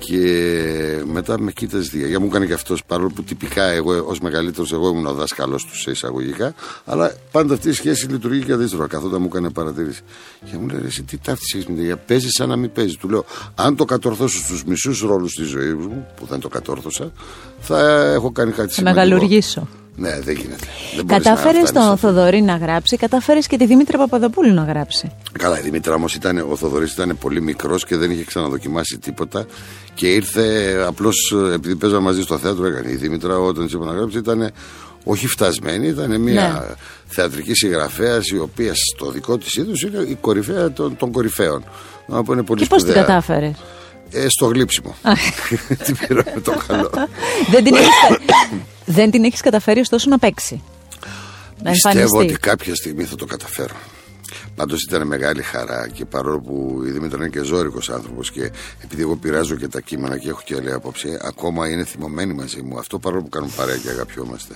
Και μετά με κοίταζε δια. Για μου έκανε και αυτός παρόλο που τυπικά εγώ ως μεγαλύτερος εγώ ήμουν ο δάσκαλο τους σε εισαγωγικά. Αλλά πάντα αυτή η σχέση λειτουργεί και αντίστροφα. Καθόταν μου έκανε παρατήρηση. Και μου λέει εσύ τι ταύτιση έχεις με την Παίζει σαν να μην παίζει. Του λέω αν το κατορθώσω στους μισούς ρόλους της ζωής μου, που δεν το κατόρθωσα, θα έχω κάνει κάτι σημαντικό. Θα μεγαλουργήσω. Ναι, δεν γίνεται. Κατάφερες τον Θοδωρή να γράψει, κατάφερες και τη Δήμητρα Παπαδοπούλου να γράψει. Καλά, η Δήμητρα όμως ήταν, ο Θοδωρής ήταν πολύ μικρός και δεν είχε ξαναδοκιμάσει τίποτα. Και ήρθε απλώς επειδή παίζαμε μαζί στο θέατρο, έκανε η Δήμητρα όταν της είπα να γράψει, ήταν όχι φτασμένη, ήταν μια ναι. θεατρική συγγραφέα η οποία στο δικό της είδους είναι η κορυφαία των, των κορυφαίων. και πώς την κατάφερες; Ε, στο γλύψιμο. [laughs] την πήρα με το καλό. δεν την δεν την έχεις καταφέρει ωστόσο να παίξει. Πιστεύω ότι κάποια στιγμή θα το καταφέρω. Πάντως ήταν μεγάλη χαρά και παρόλο που η Δήμητρα είναι και ζώρικος άνθρωπος και επειδή εγώ πειράζω και τα κείμενα και έχω και άλλη άποψη, ακόμα είναι θυμωμένη μαζί μου. Αυτό παρόλο που κάνουν παρέα και αγαπιόμαστε.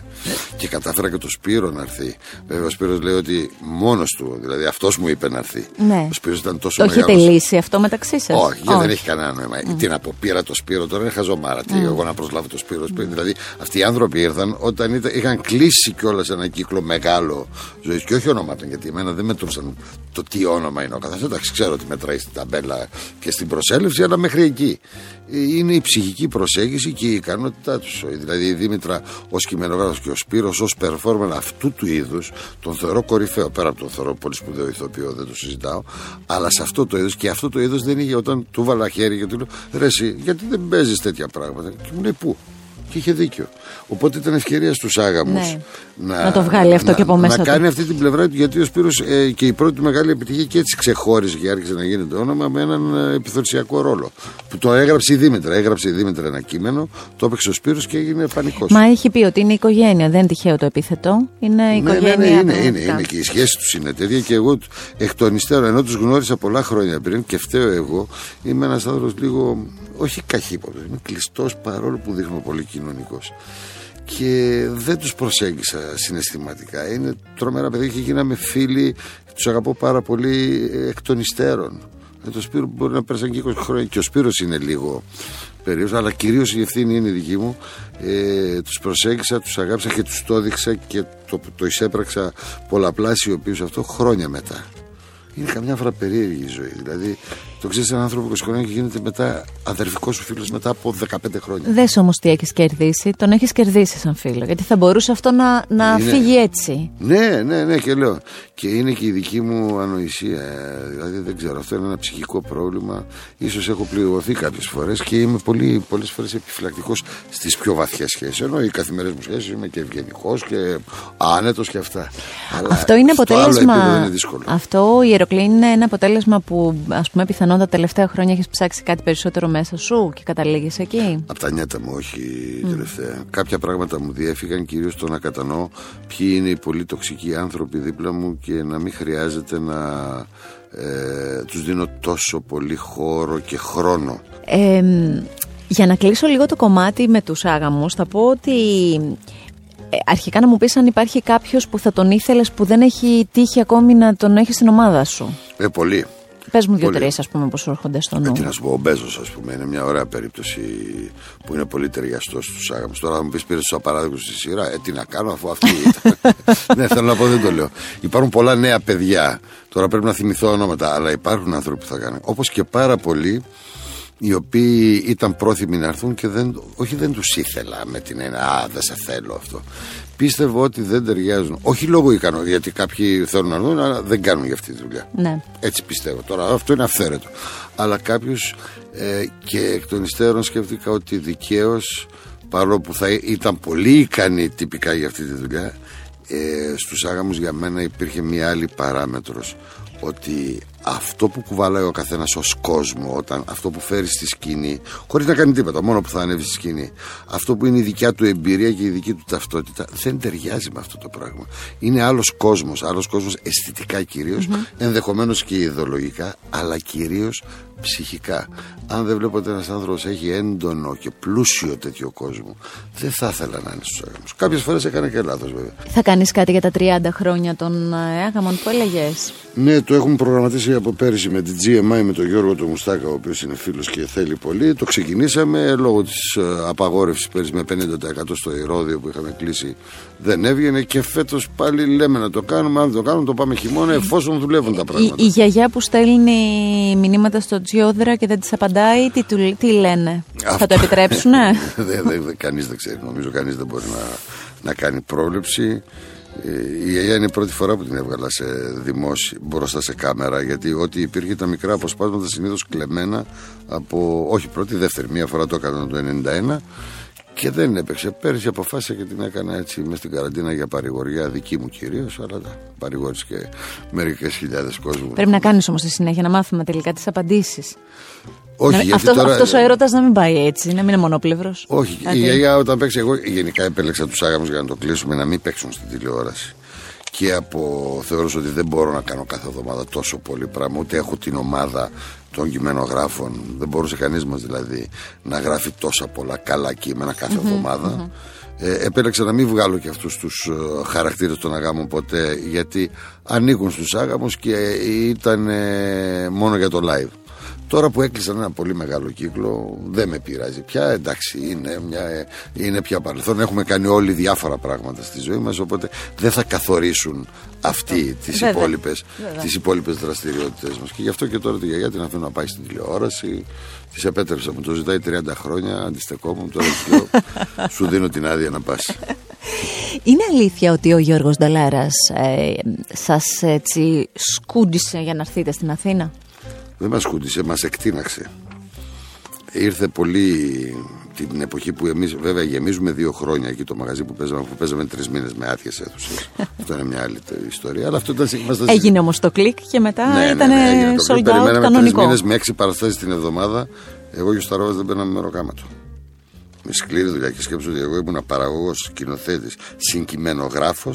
Και κατάφερα και το Σπύρο να έρθει. Βέβαια, ο Σπύρος λέει ότι μόνος του, δηλαδή αυτός μου είπε να έρθει. Ναι. Ο Σπύρος ήταν τόσο μεγάλο. Το έχετε λύσει αυτό μεταξύ σας; Όχι, γιατί δεν έχει κανένα νόημα. Mm. Τι να πω, πήρα το Σπύρο, τώρα είναι χαζομάρα. Τι, εγώ να προσλάβω το Σπύρο. Mm. Δηλαδή, αυτοί οι άνθρωποι ήρθαν όταν ήταν, είχαν κλείσει κιόλας ένα κύκλο μεγάλο ζωής και όχι ονόματα, γιατί εμένα δεν μετρούσαν το τι όνομα είναι ο καθένας. Εντάξει, ξέρω ότι μετράει στην ταμπέλα και στην προσέλευση, αλλά μέχρι εκεί. Είναι η ψυχική προσέγγιση και η ικανότητά τους. Δηλαδή η Δήμητρα ως κειμενογράφος και ο Σπύρος ως περφόρμαν αυτού του είδους τον θεωρώ κορυφαίο. Πέρα από τον θεωρώ πολύ σπουδαίο ηθοποιό, δεν το συζητάω. Αλλά σε αυτό το είδος και αυτό το είδος δεν είχε όταν του βάλα χέρι και του λέω Ρε, εσύ, γιατί δεν παίζεις τέτοια πράγματα. Και μου λέει Πού; Και είχε δίκιο. Οπότε ήταν ευκαιρία στους άγαμους ναι. να, να το βγάλει αυτό να, και από μέσα. Να κάνει αυτή την πλευρά του, γιατί ο Σπύρος ε, και η πρώτη μεγάλη επιτυχία και έτσι ξεχώρισε και άρχισε να γίνεται όνομα με έναν ε, επιθορσιακό ρόλο. Που το έγραψε η Δήμητρα. Έγραψε η Δήμητρα ένα κείμενο, το έπαιξε ο Σπύρος και έγινε πανικός. Μα έχει πει ότι είναι οικογένεια, δεν είναι τυχαίο το επίθετο. Είναι οικογένεια. Ναι, ναι, ναι, είναι, είναι, είναι, και η σχέση τους είναι τέτοια και εγώ εκ των υστέρων, ενώ τους γνώρισα πολλά χρόνια πριν και φταίω εγώ, είμαι ένας άνθρωπος λίγο όχι καχύποπτος, είμαι κλειστός παρόλο που δείχνω πολύ κοινωνικός. Και δεν τους προσέγγισα συναισθηματικά. Είναι τρομερά παιδιά και γίναμε φίλοι τους αγαπώ πάρα πολύ εκ των υστέρων. Με το Σπύρο μπορεί να πέρασαν και 20 χρόνια και ο Σπύρος είναι λίγο περίοδος αλλά κυρίως η ευθύνη είναι η δική μου. Ε, τους προσέγγισα, τους αγάπησα και τους το έδειξα και το, το εισέπραξα πολλαπλάσιο πίσω αυτό χρόνια μετά. Είναι καμιά φορά περίεργη η ζωή. Δηλαδή, το ξέρεις έναν άνθρωπο 20 χρόνια και γίνεται μετά αδερφικός σου φίλος μετά από 15 χρόνια. Δες όμως τι έχεις κερδίσει. Τον έχεις κερδίσει σαν φίλο. Γιατί θα μπορούσε αυτό να, να φύγει έτσι. Ναι, ναι, ναι, και λέω. Και είναι και η δική μου ανοησία. Δηλαδή, δεν ξέρω, αυτό είναι ένα ψυχικό πρόβλημα. σω έχω πληγωθεί κάποιες φορές και είμαι πολύ, πολλές φορές επιφυλακτικός στις πιο βαθιές σχέσεις. Ενώ οι καθημερινές μου σχέσεις είμαι και ευγενικός και άνετος και αυτά. αυτό είναι αποτέλεσμα. είναι αυτό η είναι ένα αποτέλεσμα που ας πούμε πιθανόν τα τελευταία χρόνια έχεις ψάξει κάτι περισσότερο μέσα σου και καταλήγεις εκεί; Από τα νιάτα μου, όχι mm. τελευταία. Κάποια πράγματα μου διέφυγαν κυρίως το να κατανοώ ποιοι είναι οι πολύ τοξικοί άνθρωποι δίπλα μου και να μην χρειάζεται να ε, τους δίνω τόσο πολύ χώρο και χρόνο. Ε, για να κλείσω λίγο το κομμάτι με τους άγαμους θα πω ότι ε, αρχικά να μου πεις αν υπάρχει κάποιος που θα τον ήθελες που δεν έχει τύχει ακόμη να τον έχεις στην ομάδα σου. Ε, πολύ. Πες μου δύο-τρει, ας πούμε, πώ έρχονται στο νου. Ε, τι να σου πω, ο Μπέζος, ας πούμε, είναι μια ωραία περίπτωση που είναι πολύ ταιριαστός στους άγαμους. Τώρα, θα μου πεις, πήρες τους απαράδεκτους στη σειρά. Ε, τι να κάνω, αφού αυτή ήταν. [laughs] ναι, θέλω να πω, δεν το λέω. Υπάρχουν πολλά νέα παιδιά. Τώρα πρέπει να θυμηθώ ονόματα, αλλά υπάρχουν άνθρωποι που θα κάνουν. Όπως και πάρα πολλοί οι οποίοι ήταν πρόθυμοι να έρθουν και δεν, όχι δεν τους ήθελα με την ένα «Α, δεν σε θέλω αυτό». Πίστευω ότι δεν ταιριάζουν. Όχι λόγω ικανό, γιατί κάποιοι θέλουν να έρθουν, αλλά δεν κάνουν για αυτή τη δουλειά. Ναι. Έτσι πιστεύω. Τώρα αυτό είναι αυθαίρετο. Αλλά κάποιου ε, και εκ των υστέρων σκέφτηκα ότι δικαίως, παρόλο που θα ήταν πολύ ικανοί τυπικά για αυτή τη δουλειά, ε, στους άγαμους για μένα υπήρχε μια άλλη παράμετρος ότι αυτό που κουβαλάει ο καθένας ως κόσμο, όταν, αυτό που φέρει στη σκηνή, χωρίς να κάνει τίποτα, μόνο που θα ανέβει στη σκηνή, αυτό που είναι η δικιά του εμπειρία και η δική του ταυτότητα, δεν ταιριάζει με αυτό το πράγμα. Είναι άλλος κόσμος, άλλος κόσμος αισθητικά κυρίως, mm-hmm. ενδεχομένως και ιδεολογικά, αλλά κυρίως ψυχικά. Αν δεν βλέπω ότι ένας άνθρωπος έχει έντονο και πλούσιο τέτοιο κόσμο, δεν θα ήθελα να είναι στους άγαμου. Κάποιες φορές έκανε και λάθος βέβαια. Θα κάνεις κάτι για τα 30 χρόνια των ε, άγαμων που έλεγες; Ναι, το έχουμε προγραμματίσει από πέρυσι με την GMI με τον Γιώργο τον Μουστάκα, ο οποίος είναι φίλος και θέλει πολύ. Το ξεκινήσαμε λόγω της ε, απαγόρευσης πέρυσι με 50% στο Ηρόδιο που είχαμε κλείσει. Δεν έβγαινε και φέτος πάλι λέμε να το κάνουμε. Αν δεν το κάνουμε, το πάμε χειμώνα εφόσον δουλεύουν τα πράγματα. Η, η γιαγιά που στέλνει μηνύματα στο Τζιόδρα και δεν της απαντάει, τι, του, τι λένε; Αυτό... Θα το επιτρέψουνε; [laughs] κανείς δεν ξέρει. Νομίζω κανείς δεν μπορεί να, να κάνει πρόβλεψη. Ε, η γιαγιά είναι η πρώτη φορά που την έβγαλα σε δημόσιο, μπροστά σε κάμερα, γιατί ό,τι υπήρχε τα μικρά αποσπάσματα συνήθως κλεμμένα από. Όχι πρώτη, δεύτερη. Μία φορά το έκανα το 1991 και δεν έπαιξε. Πέρυσι αποφάσισα και την έκανα έτσι μες στην καραντίνα για παρηγοριά δική μου κυρίως, αλλά παρηγόρησε και μερικές χιλιάδες κόσμου. Πρέπει να κάνεις όμως στη συνέχεια να μάθουμε τελικά τις απαντήσεις. Όχι, γιατί αυτό, τώρα... αυτός ο έρωτας να μην πάει έτσι, να μην είναι μονοπλευρό. Όχι, η γιαγιά όταν παίξει, εγώ γενικά επέλεξα τους άγαμους για να το κλείσουμε να μην παίξουν στην τηλεόραση. Και από θεωρώ ότι δεν μπορώ να κάνω κάθε εβδομάδα τόσο πολύ πράγμα, ούτε έχω την ομάδα των κειμενογράφων. Δεν μπορούσε κανείς μας δηλαδή να γράφει τόσα πολλά καλά κείμενα κάθε εβδομάδα. Ε, επέλεξα να μην βγάλω και αυτούς τους ε, χαρακτήρες των αγάμων ποτέ γιατί ανήκουν στους άγαμους και ήταν ε, μόνο για το live. Τώρα που έκλεισαν ένα πολύ μεγάλο κύκλο, δεν με πειράζει πια. Εντάξει, είναι, μια, είναι πια παρελθόν. Έχουμε κάνει όλοι διάφορα πράγματα στη ζωή μας. Οπότε δεν θα καθορίσουν αυτοί τις υπόλοιπες τις υπόλοιπες δραστηριότητες μας. Και γι' αυτό και τώρα τη γιαγιά την αφήνω να πάει στην τηλεόραση. Της επέτρεψα, μου το ζητάει 30 χρόνια. Αντιστεκόμουν τώρα σου, σου δίνω την άδεια να πας. Είναι αλήθεια ότι ο Γιώργος Ντολάρας ε, σας έτσι σκούντισε για να έρθετε στην Αθήνα; Δεν μας χούντισε, μας εκτείναξε. Ήρθε πολύ την εποχή που εμείς βέβαια γεμίζουμε δύο χρόνια εκεί το μαγαζί που παίζαμε, που παίζαμε τρεις μήνες με άδειες αίθουσες. [laughs] αυτό είναι μια άλλη ιστορία. Αλλά αυτό ήταν, είμαστε... Έγινε όμως το κλικ και μετά ναι, ήταν ναι, ναι, sold out Περιμέναμε τρεις μήνες με έξι παραστάσεις την εβδομάδα. Εγώ και ο Σταρόβας δεν παίρναμε μεροκάματο. Με σκληρή δουλειά και σκέψω ότι εγώ ήμουν παραγωγός, σκηνοθέτης, συγκειμενογράφο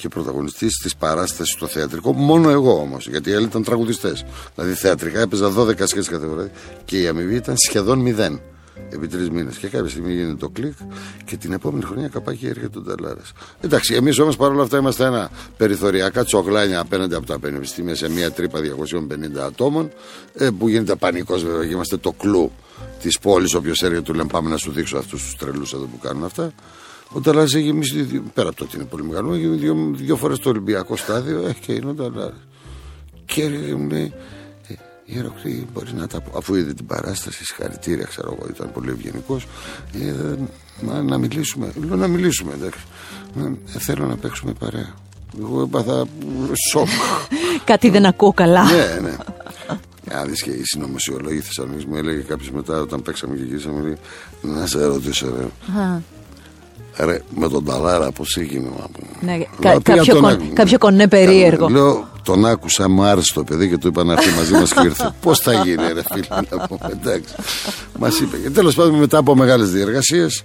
και πρωταγωνιστής της παράστασης στο θεατρικό. Μόνο εγώ όμως, γιατί οι άλλοι ήταν τραγουδιστές. Δηλαδή θεατρικά έπαιζα 12 σχέσει κάθε βράδυ και η αμοιβή ήταν σχεδόν μηδέν επί τρεις μήνες. Και κάποια στιγμή γίνεται το κλικ και την επόμενη χρονιά καπάκι έρχεται τον Ταλάρα. Εντάξει, εμείς όμως παρόλα αυτά είμαστε ένα περιθωριακά τσογλάνια απέναντι από τα πανεπιστήμια σε μια τρύπα 250 ατόμων ε, που γίνεται πανικός βέβαια και είμαστε το κλου της πόλης. Όποιος έρχεται του λέμε πάμε να σου δείξω αυτούς τους τρελούς εδώ που κάνουν αυτά. Ο Ταλάρα έχει γεμίσει, πέρα από το ότι είναι πολύ μεγάλο, έχει δύο, δύο φορές το Ολυμπιακό στάδιο, έχει και είναι ο Ταλάρα. Και μου λέει, Ιεροκλή, μπορείς να τα πω. Αφού είδε την παράσταση, συγχαρητήρια, ξέρω εγώ, ήταν πολύ ευγενικός. Ε, να μιλήσουμε. Λέω να μιλήσουμε, εντάξει. Ε, θέλω να παίξουμε παρέα. Εγώ έπαθα σοκ. [laughs] Κάτι δεν ακούω καλά. ναι, ναι. Αν δεις και οι συνωμοσιολόγοι Θεσσαλονίκης μου έλεγε κάποιος μετά όταν παίξαμε και γυρίσαμε, να σε ρωτήσω, ρε. Ρε, με τον Ταλάρα πώ έγινε να πούμε. Ναι, κα, κάποιο, κον, κάποιο κονέ περίεργο. Λέω, τον άκουσα, μου άρεσε το παιδί και του είπα να έρθει μαζί μας και ήρθε. [laughs] Πώς θα γίνει, ρε φίλε, να πούμε. Εντάξει. Μας είπε. Και τέλος πάντων, μετά από μεγάλες διεργασίες,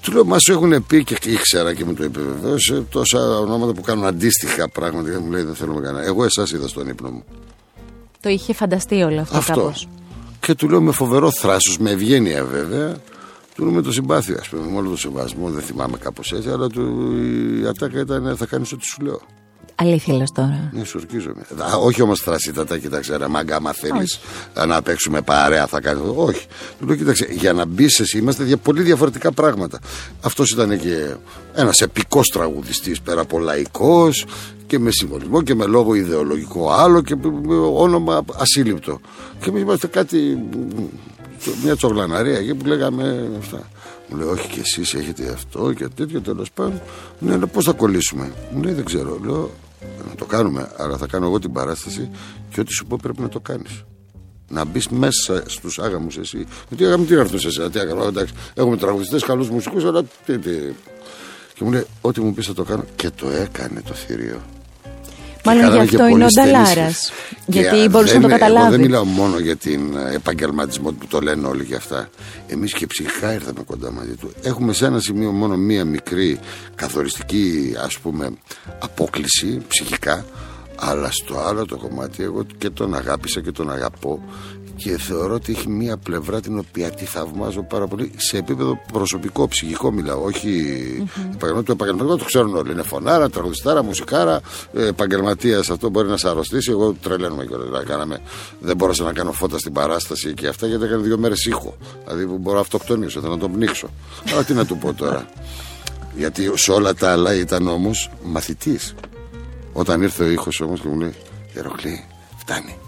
του λέω, μα έχουν πει και ήξερα και μου το επιβεβαίωσε τόσα ονόματα που κάνουν αντίστοιχα πράγματα. Και μου λέει, δεν θέλουμε κανένα. Εγώ εσάς είδα στον ύπνο μου. Το είχε φανταστεί όλο αυτό, αυτό. κάπως. Και του λέω με φοβερό θράσος, με ευγένεια βέβαια. Του λέω με το συμπάθειο, ας πούμε, με όλο το σεβασμό. Δεν θυμάμαι κάπως έτσι, αλλά του, η ατάκα ήταν θα κάνεις ό,τι σου λέω. Αλήθεια λες τώρα. Ναι, σου ορκίζομαι. Όχι όμως θρασίτατα, κοίταξε ρε μάγκα, άμα θέλεις να παίξουμε παρέα, θα κάνεις. Όχι. Του λέω, κοίταξε, για να μπεις εσύ, είμαστε για πολύ διαφορετικά πράγματα. Αυτός ήταν και ένας επικός τραγουδιστής πέρα από λαϊκός και με συμβολισμό και με λόγο ιδεολογικό άλλο και με όνομα ασύλληπτο. Και εμείς είμαστε κάτι. Μια τσογλαναρία εκεί που λέγαμε αυτά. Μου λέει, Όχι και εσείς έχετε αυτό και τέτοιο τέλος πάντων. Ναι, αλλά πώς θα κολλήσουμε. Μου λέει, Δεν ξέρω. Λέω, να το κάνουμε, αλλά θα κάνω εγώ την παράσταση και ό,τι σου πω πρέπει να το κάνεις. Να μπεις μέσα στους άγαμους εσύ. Γιατί άγαμοι τι να έρθουν σε εσένα, τι άγαμοι, εντάξει. Έχουμε τραγουδιστές, καλού μουσικούς, αλλά τι, τι. Και μου λέει, Ό,τι μου πεις θα το κάνω. Και το έκανε το θηρίο. Μάλλον γι' αυτό είναι ο Νταλάρας. Γιατί μπορούσε να το καταλάβει. Εγώ δεν μιλάω μόνο για την ε, επαγγελματισμό που το λένε όλοι για αυτά. Εμείς και ψυχικά ήρθαμε κοντά μαζί του. Έχουμε σε ένα σημείο μόνο μία μικρή καθοριστική ας πούμε απόκληση ψυχικά. Αλλά στο άλλο το κομμάτι εγώ και τον αγάπησα και τον αγαπώ και θεωρώ ότι έχει μία πλευρά την οποία τη θαυμάζω πάρα πολύ σε επίπεδο προσωπικό, ψυχικό μιλάω. Όχι mm-hmm. επαγγελματικό. Το επαγγελματικό το ξέρουν όλοι. Είναι φωνάρα, τραγουδιστάρα, μουσικάρα, επαγγελματίας. Αυτό μπορεί να σε αρρωστήσει. Εγώ τρελαίνομαι και όλα. Κάναμε. Δεν μπόρεσα να κάνω φώτα στην παράσταση και αυτά γιατί έκανε δύο μέρες ήχο. Δηλαδή μπορώ να αυτοκτονήσω, θέλω να τον πνίξω. Αλλά τι να του πω τώρα. Γιατί σε όλα τα άλλα ήταν όμως μαθητής. Όταν ήρθε ο ήχος όμως και μου λέει Εροκλή, φτάνει.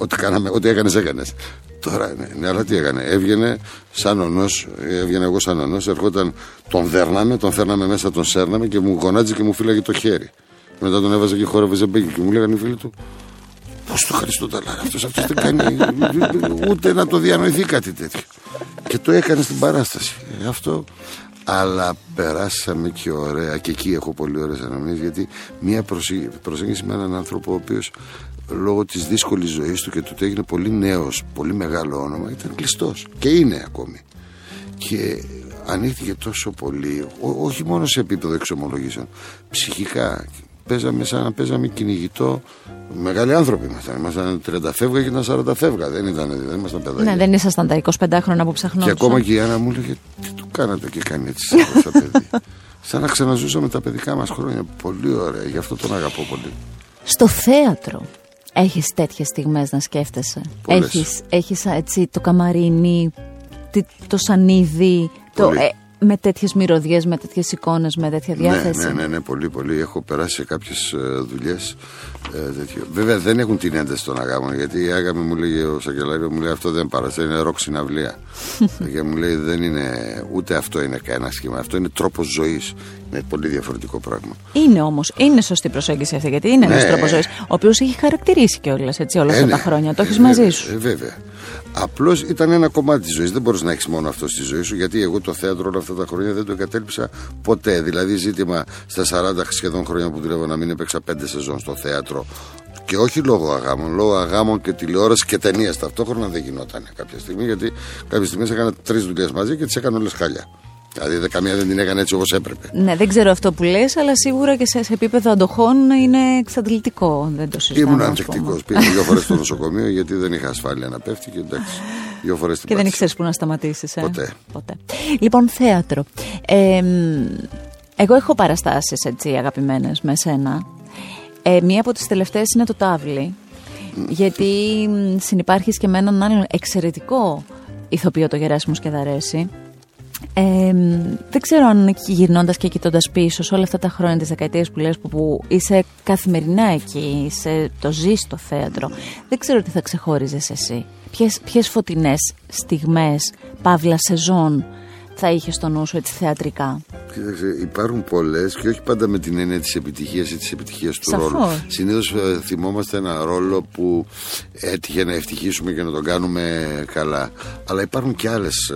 Ό,τι, κάναμε, ό,τι έκανες έκανες. Τώρα ναι, ναι, αλλά τι έκανε. Έβγαινε σαν ονός, έβγαινε εγώ σαν ονός, ερχόταν, τον δέρναμε, τον φέρναμε μέσα, τον σέρναμε και μου γονάτιζε και μου φύλαγε το χέρι. Μετά τον έβαζε και χόρευε ζεμπέκι και μου λέγανε οι φίλοι του, Πώς το Χριστό τα αυτός αυτός δεν κάνει ούτε να το διανοηθεί κάτι τέτοιο. Και το έκανε στην παράσταση. Αυτό αλλά περάσαμε και ωραία και εκεί έχω πολύ ωραίες αναμνήσεις γιατί μια προσέγγιση με έναν άνθρωπο ο οποίος λόγω της δύσκολης ζωής του και του ότι έγινε πολύ νέος, πολύ μεγάλο όνομα ήταν κλειστός και είναι ακόμη και ανοίχθηκε τόσο πολύ όχι μόνο σε επίπεδο εξομολογήσεων ψυχικά παίζαμε σαν να παίζαμε κυνηγητό. Μεγάλοι άνθρωποι ήμασταν. Ήμασταν 30 φεύγα και ήταν 40 φεύγα. Δεν, ήταν, δεν ήμασταν παιδάκια. Ναι, δεν ήσασταν τα 25 χρόνια που ψαχνόταν. Και ακόμα και η Άννα μου έλεγε Τι του κάνατε και κάνει έτσι σαν παιδί. [laughs] σαν να ξαναζούσαμε τα παιδικά μας χρόνια. Πολύ ωραία. Γι' αυτό τον αγαπώ πολύ. Στο θέατρο έχεις τέτοιες στιγμές να σκέφτεσαι. Έχεις, έχεις έτσι το καμαρίνι, το σανίδι, το, ε, με τέτοιες μυρωδιές, με τέτοιες εικόνες, με τέτοια ναι, διάθεση. Ναι, ναι, ναι, ναι, πολύ, πολύ. Έχω περάσει σε κάποιε δουλειές. Ε, Βέβαια δεν έχουν την ένταση των αγάμων. Γιατί η άγαμη μου λέει, ο Σακελάριο μου λέει αυτό δεν παρασταίνει, είναι ροκ συναυλία. [laughs] και μου λέει δεν είναι, ούτε αυτό είναι κανένα σχήμα. Αυτό είναι τρόπος ζωής. Είναι πολύ διαφορετικό πράγμα. Είναι όμως, είναι σωστή προσέγγιση αυτή. Γιατί είναι ναι. ένα τρόπος ζωής, ο οποίος έχει χαρακτηρίσει κιόλας όλα αυτά τα χρόνια. Το έχεις μαζί σου. Ε, βέβαια. Απλώς ήταν ένα κομμάτι της ζωής. Δεν μπορείς να έχεις μόνο αυτό στη ζωή σου, γιατί εγώ το θέατρο όλα αυτά τα χρόνια δεν το εγκατέλειψα ποτέ. Δηλαδή, ζήτημα στα 40 σχεδόν χρόνια που δουλεύω να μην έπαιξα 5 σεζόν στο θέατρο. Και όχι λόγω αγάμων, λόγω αγάμων και τηλεόρασης και ταινίας ταυτόχρονα δεν γινόταν κάποια στιγμή, γιατί κάποια στιγμή έκανα τρεις δουλειές μαζί και τις έκανα όλες χάλια. Δηλαδή καμία δεν την έκανε έτσι όπως έπρεπε. Ναι, δεν ξέρω αυτό που λες, αλλά σίγουρα και σε, σε επίπεδο αντοχών είναι εξαντλητικό. Δεν το συζητάω. Ήμουν ανθεκτικός. Πήγα δύο φορές στο νοσοκομείο γιατί δεν είχα ασφάλεια να πέφτει και εντάξει. Δύο φορές Και δεν ήξερες που να σταματήσεις. Ε; Ποτέ. Ποτέ. Λοιπόν, θέατρο. Ε, εγώ έχω παραστάσεις έτσι αγαπημένες με σένα. Ε, μία από τις τελευταίες είναι το τάβλι. Γιατί συνεπάρχεις και με έναν άλλον εξαιρετικό ηθοποιό το Γεράσιμος Σκεδαρέση ε, δεν ξέρω αν γυρνώντας και κοιτώντας πίσω σε όλα αυτά τα χρόνια της δεκαετίας που λες που, που είσαι καθημερινά εκεί, είσαι, το ζεις στο θέατρο. Δεν ξέρω τι θα ξεχώριζες εσύ. Ποιες φωτεινές στιγμές, παύλα σεζόν, θα είχε στο νου σου έτσι θεατρικά; Κοίταξε, υπάρχουν πολλές και όχι πάντα με την έννοια της επιτυχίας ή της επιτυχίας του Σαφώς. ρόλου. Συνήθως ε, θυμόμαστε ένα ρόλο που έτυχε να ευτυχήσουμε και να τον κάνουμε καλά. Αλλά υπάρχουν και άλλες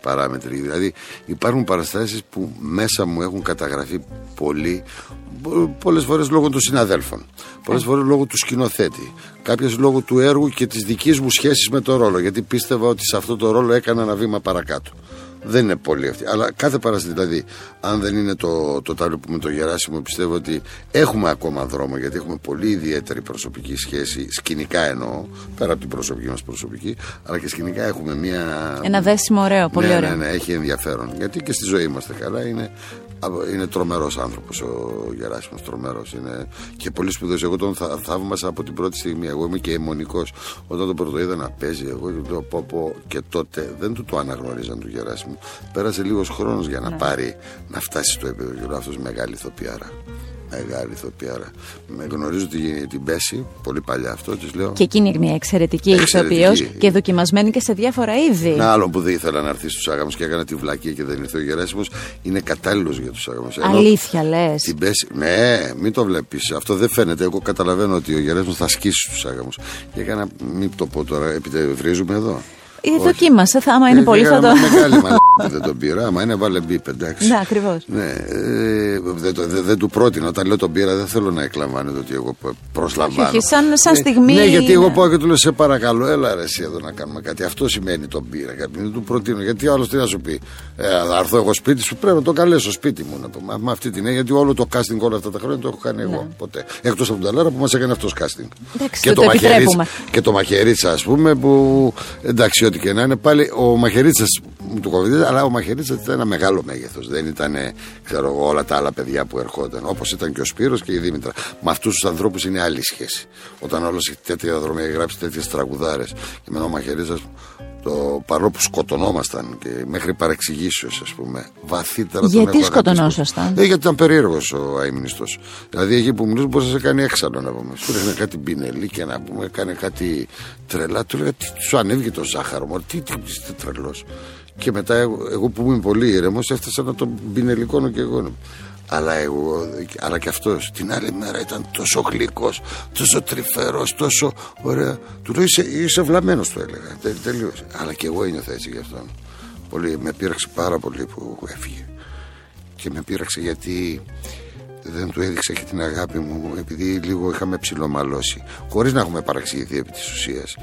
παράμετροι. Δηλαδή, υπάρχουν παραστάσεις που μέσα μου έχουν καταγραφεί πολύ πολλές φορές λόγω των συναδέλφων, πολλές φορές λόγω του σκηνοθέτη, κάποιες λόγω του έργου και της δικής μου σχέσης με το ρόλο, γιατί πίστευα ότι σε αυτό το ρόλο έκανα ένα βήμα παρακάτω. Δεν είναι πολύ αυτή. Αλλά κάθε παράσταση, δηλαδή, αν δεν είναι το, το τάβλο που με το Γεράσιμο, πιστεύω ότι έχουμε ακόμα δρόμο γιατί έχουμε πολύ ιδιαίτερη προσωπική σχέση. Σκηνικά εννοώ, πέρα από την προσωπική μας προσωπική, αλλά και σκηνικά έχουμε μία. Ένα δέσιμο ωραίο, πολύ ναι, ωραίο. Ναι, ναι, έχει ενδιαφέρον. Γιατί και στη ζωή είμαστε καλά. Είναι, είναι τρομερός άνθρωπος ο Γεράσιμος. Τρομερός. Είναι και πολύ σπουδαίος. Εγώ τον θα, θαύμασα από την πρώτη στιγμή. Εγώ είμαι και αιμονικός. Όταν τον πρώτο είδα να παίζει, εγώ του λέω πω, πω, και τότε δεν του το αναγνωρίζαν του Γεράσιμου. Πέρασε λίγος χρόνος για να ναι. πάρει, να φτάσει στο επίπεδο. Αυτό μεγάλη ηθοποιάρα. Μεγάλη ηθοποιάρα. Με γνωρίζω την, την Πέση, πολύ παλιά αυτό, της λέω. Και εκείνη μια εξαιρετική ηθοποιός και δοκιμασμένη και σε διάφορα είδη. Ένα άλλο που δεν ήθελα να έρθει στους άγαμους και έκανα τη βλακία και δεν ήρθε ο Γεράσιμος είναι κατάλληλος για τους άγαμους. Αλήθεια λες. Την Πέση, ναι, μην το βλέπεις. Αυτό δεν φαίνεται. Εγώ καταλαβαίνω ότι ο Γεράσιμος θα σκίσει του άγαμους. Και έκανα, μην το πω τώρα, επειδή βρίζουμε εδώ. Ε, δοκίμασε, θα, άμα είναι Ε, πολύ θα το. έκανα Μεγάλη [laughs] μαλακία δεν τον πήρα. Άμα είναι βάλε μπίπ, εντάξει. Ναι, ακριβώς. Ναι, ε, δεν, το- δεν- δεν του πρότεινα. Όταν λέω τον πήρα, δεν θέλω να εκλαμβάνεται ότι εγώ προσλαμβάνω. Όχι, όχι, σαν- σαν Ναι, στιγμή Ναι, γιατί εγώ είναι. πάω και του λέω: Σε παρακαλώ, έλα ρε, εσύ εδώ να κάνουμε κάτι. Αυτό σημαίνει τον πήρα. Κάτι. Δεν του προτείνω. Γιατί άλλο τι να σου πει. Ε, θα έρθω εγώ σπίτι σου, πρέπει να το καλέσω σπίτι μου. Να το, με, με αυτή την έννοια, γιατί όλο το casting όλα αυτά τα χρόνια το έχω κάνει εγώ. Ποτέ. Εκτός από τον Ταλάρα που μας έκανε αυτός casting. Ναι. Εντάξει, το επιτρέπουμε. και το Μαχαιρίτσα, ας πούμε, που εντάξει, ό,τι και να είναι, πάλι ο Μαχαιρίτσα μου του κοβιδίζει, αλλά ο Μαχαιρίτσα ήταν ένα μεγάλο μέγεθος. Δεν ήταν, ξέρω εγώ, όλα τα άλλα παιδιά που ερχόταν. Όπως ήταν και ο Σπύρος και η Δήμητρα. Με αυτούς τους ανθρώπους είναι άλλη σχέση. Όταν όλος έχει τέτοια δρομία έχει γράψει τέτοιες τραγουδάρες. Και με ο Μαχαιρίτσα, το παρόλο που σκοτωνόμασταν και μέχρι παρεξηγήσεως, ας πούμε, βαθύτερα τον Γιατί έχω αγαπήσει. σκοτωνόσασταν; Ε, γιατί ήταν περίεργος ο αίμνηστο. Δηλαδή εκεί που μιλούσε μπορεί να σε κάνει έξαλλο να πούμε. Σου ρίχνε κάτι μπινελί και να πούμε έκανε κάτι τρελά. Του έλεγα τι σου ανέβηκε το ζάχαρο μου, τι, τι, τι τρελός. Και μετά εγώ, εγώ που ήμουν πολύ ήρεμος έφτασα να τον μπινελικώνω και εγώ. Αλλά εγώ, αλλά και αυτός την άλλη μέρα ήταν τόσο γλυκός, τόσο τρυφερός, τόσο ωραία. Του λέω είσαι, είσαι βλαμμένος, του έλεγα. Τε, Τελείω. Αλλά και εγώ ένιωθα έτσι γι' αυτόν. Πολύ, με πείραξε πάρα πολύ που έφυγε και με πείραξε γιατί δεν του έδειξα και την αγάπη μου επειδή λίγο είχαμε ψηλομαλώσει χωρίς να έχουμε παραξηγηθεί επί της ουσίας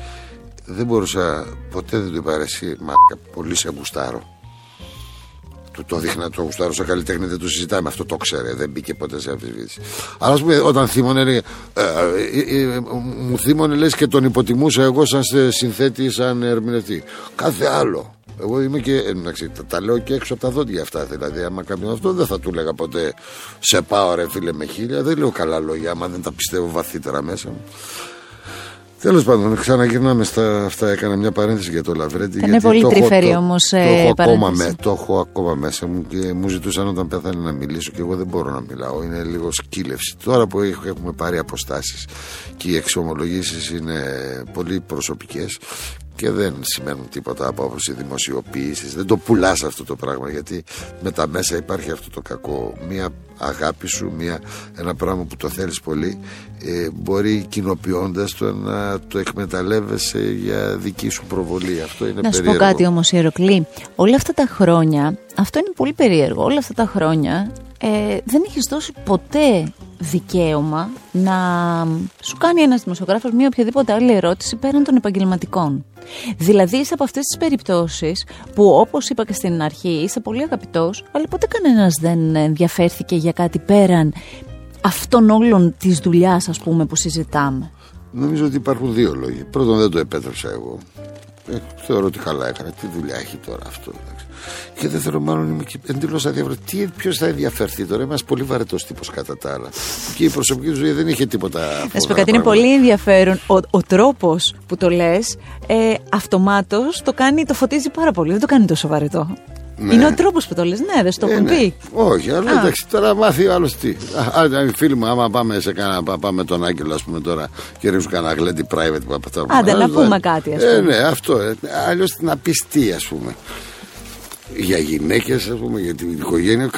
δεν μπορούσα ποτέ δεν του είπα «Ρε εσύ μα πολύ σε γουστάρω του το δείχνα το γουστάρω σε καλλιτέχνη δεν το συζητάμε αυτό το ξέρε δεν μπήκε ποτέ σε αμφισβήτηση αλλά ας πούμε όταν θύμωνε έλεγε, ε, ε, ε, ε, μου θύμωνε λες και τον υποτιμούσα εγώ σαν σε συνθέτη σαν ερμηνευτή κάθε άλλο εγώ είμαι και. ε, εντάξει, τα, τα λέω και έξω από τα δόντια αυτά. Δηλαδή, άμα κάποιον αυτό δεν θα του λέγα ποτέ σε πάω ρε φίλε με χίλια. Δεν λέω καλά λόγια, άμα δεν τα πιστεύω βαθύτερα μέσα μου. Τέλος πάντων, ξαναγυρνάμε στα αυτά. Έκανα μια παρένθεση για το Λαβρέντι. Ήταν γιατί πολύ το έχω- τρυφερή το- όμως, Το, ε, έχω ακόμα παρένθεση. με, το έχω ακόμα μέσα μου και μου ζητούσαν όταν πέθανε να μιλήσω και εγώ δεν μπορώ να μιλάω. Είναι λίγο σκύλευση. Τώρα που έχ- έχουμε πάρει αποστάσεις και οι εξομολογήσεις είναι πολύ προσωπικές και δεν σημαίνουν τίποτα από άποψη δημοσιοποίησης. Δεν το πουλάς αυτό το πράγμα γιατί με τα μέσα υπάρχει αυτό το κακό. Μία αγάπη σου, μία, ένα πράγμα που το θέλεις πολύ, ε, μπορεί κοινοποιώντας το να το εκμεταλλεύεσαι για δική σου προβολή. Αυτό είναι Να σου πω περίεργο. κάτι όμως, Ιεροκλή. Όλα αυτά τα χρόνια, αυτό είναι πολύ περίεργο. Όλα αυτά τα χρόνια ε, δεν έχεις δώσει ποτέ δικαίωμα να σου κάνει ένας δημοσιογράφος μία οποιαδήποτε άλλη ερώτηση πέραν των επαγγελματικών. Δηλαδή είσαι από αυτές τις περιπτώσεις που, όπως είπα και στην αρχή, είσαι πολύ αγαπητός, αλλά ποτέ κανένας δεν ενδιαφέρθηκε για κάτι πέραν αυτών όλων της δουλειάς, ας πούμε, που συζητάμε; Νομίζω ότι υπάρχουν δύο λόγοι. Πρώτον, δεν το επέτρεψα εγώ. Ε, θεωρώ ότι καλά έκανα. Τι δουλειά έχει τώρα αυτό. εντάξει. Και δεύτερον, μάλλον είμαι και εντελώς αδιάφορο. Τι, ποιος θα ενδιαφερθεί τώρα; Είμαι ένας πολύ βαρετός τύπος κατά τα άλλα. Και η προσωπική του ζωή δεν είχε τίποτα. Να σου πω φοβερά κάτι, είναι πράγματα. πολύ ενδιαφέρον. Ο, ο τρόπος που το λες, ε, αυτομάτως το κάνει, το φωτίζει πάρα πολύ. Δεν το κάνει τόσο βαρετό. Ναι. Είναι ο τρόπος που το λες. Ναι, δεν στο Ε, έχουν ναι. πει. Όχι, αλλά Α. εντάξει, τώρα μάθει ο άλλος τι. Α, α, φίλοι μου, άμα πάμε σε κάνα, πά- πάμε τον Άγγελο, ας πούμε τώρα και ρίξουν κανένα γλέντι private που από αυτά που Άντε, να μάθαμε, πούμε θα- κάτι, ας Ε, πούμε. ναι, αυτό. Ε, Αλλιώς να πεις τι, ας πούμε. Για γυναίκες, ας πούμε, για την οικογένεια,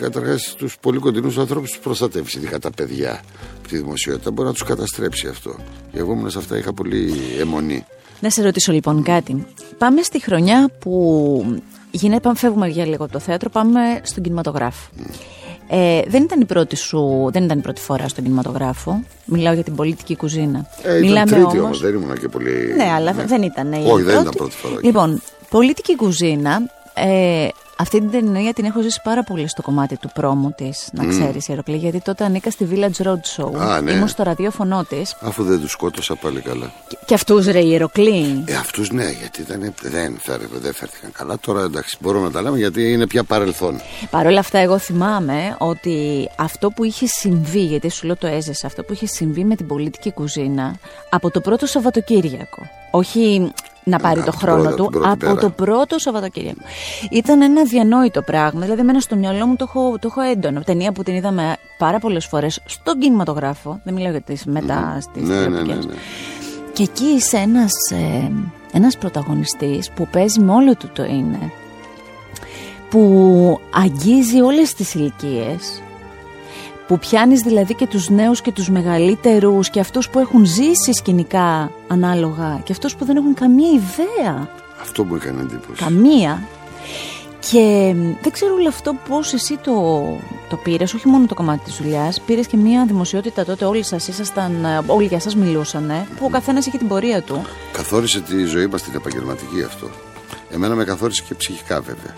καταρχά τους πολύ κοντινούς ανθρώπους τους προστατεύεις, ειδικά τα παιδιά από τη δημοσιότητα. Μπορεί να τους καταστρέψει αυτό. Και εγώ ήμουν σε αυτά, είχα πολύ αιμονή. Να σε ρωτήσω λοιπόν κάτι. Πάμε στη χρονιά που γίνεται, πάμε, φεύγουμε για λίγο από το θέατρο, πάμε στον κινηματογράφο. Ε, δεν ήταν η πρώτη σου, δεν ήταν η πρώτη φορά στον κινηματογράφο. Μιλάω για την πολιτική κουζίνα. Ε, ήταν Μιλάμε τρίτη όμως- όμως, δεν ήμουν και πολύ. Ναι, αλλά δεν ήταν η Όχι, δεν πρώτη. ήταν πρώτη φορά. Λοιπόν, πολιτική κουζίνα. Ε, αυτή την ταινία την έχω ζήσει πάρα πολύ στο κομμάτι του πρόμου της, να ξέρεις, Εροκλή, γιατί τότε ανήκα στη Village Road Show. Α, ναι. Ήμουν στο ραδιόφωνο της. Αφού δεν τους σκότωσα πάλι καλά. Και, και αυτούς ρε, Ιεροκλή. Ε, αυτούς ναι, γιατί ήταν, δεν, φέρε- δεν φέρθηκαν καλά. Τώρα εντάξει, μπορούμε να τα λέμε γιατί είναι πια παρελθόν. Παρ' όλα αυτά, εγώ θυμάμαι ότι αυτό που είχε συμβεί, γιατί σου λέω το έζησα, αυτό που είχε συμβεί με την πολιτική κουζίνα από το πρώτο Σαββατοκύριακο. Όχι να πάρει από το την χρόνο πρώτη- του, την πρώτη από μέρα. το πρώτο Σαββατοκύριακο. Ήταν ένα διανόητο πράγμα. Δηλαδή, εμένα στο μυαλό μου το έχω, το έχω έντονο. Ταινία που την είδαμε πάρα πολλές φορές στον κινηματογράφο. Δεν μιλάω για τις μετά στις ναι, ναι, ναι, ναι. Και εκεί είσαι ένας, ε, ένας πρωταγωνιστής που παίζει με όλο του το είναι. Που αγγίζει όλες τις ηλικίες. Που πιάνεις δηλαδή και τους νέους και τους μεγαλύτερους και αυτούς που έχουν ζήσει σκηνικά ανάλογα και αυτούς που δεν έχουν καμία ιδέα Αυτό μου έκανε εντύπωση. Καμία. Και δεν ξέρω όλο αυτό πώς εσύ το, το πήρες, όχι μόνο το κομμάτι της δουλειάς, πήρες και μια δημοσιότητα τότε όλοι σας ήσασταν, ε, όλοι για σας μιλούσαν, που ο καθένας είχε την πορεία του. Καθόρισε τη ζωή μας την επαγγελματική αυτό. Εμένα με καθόρισε και ψυχικά βέβαια.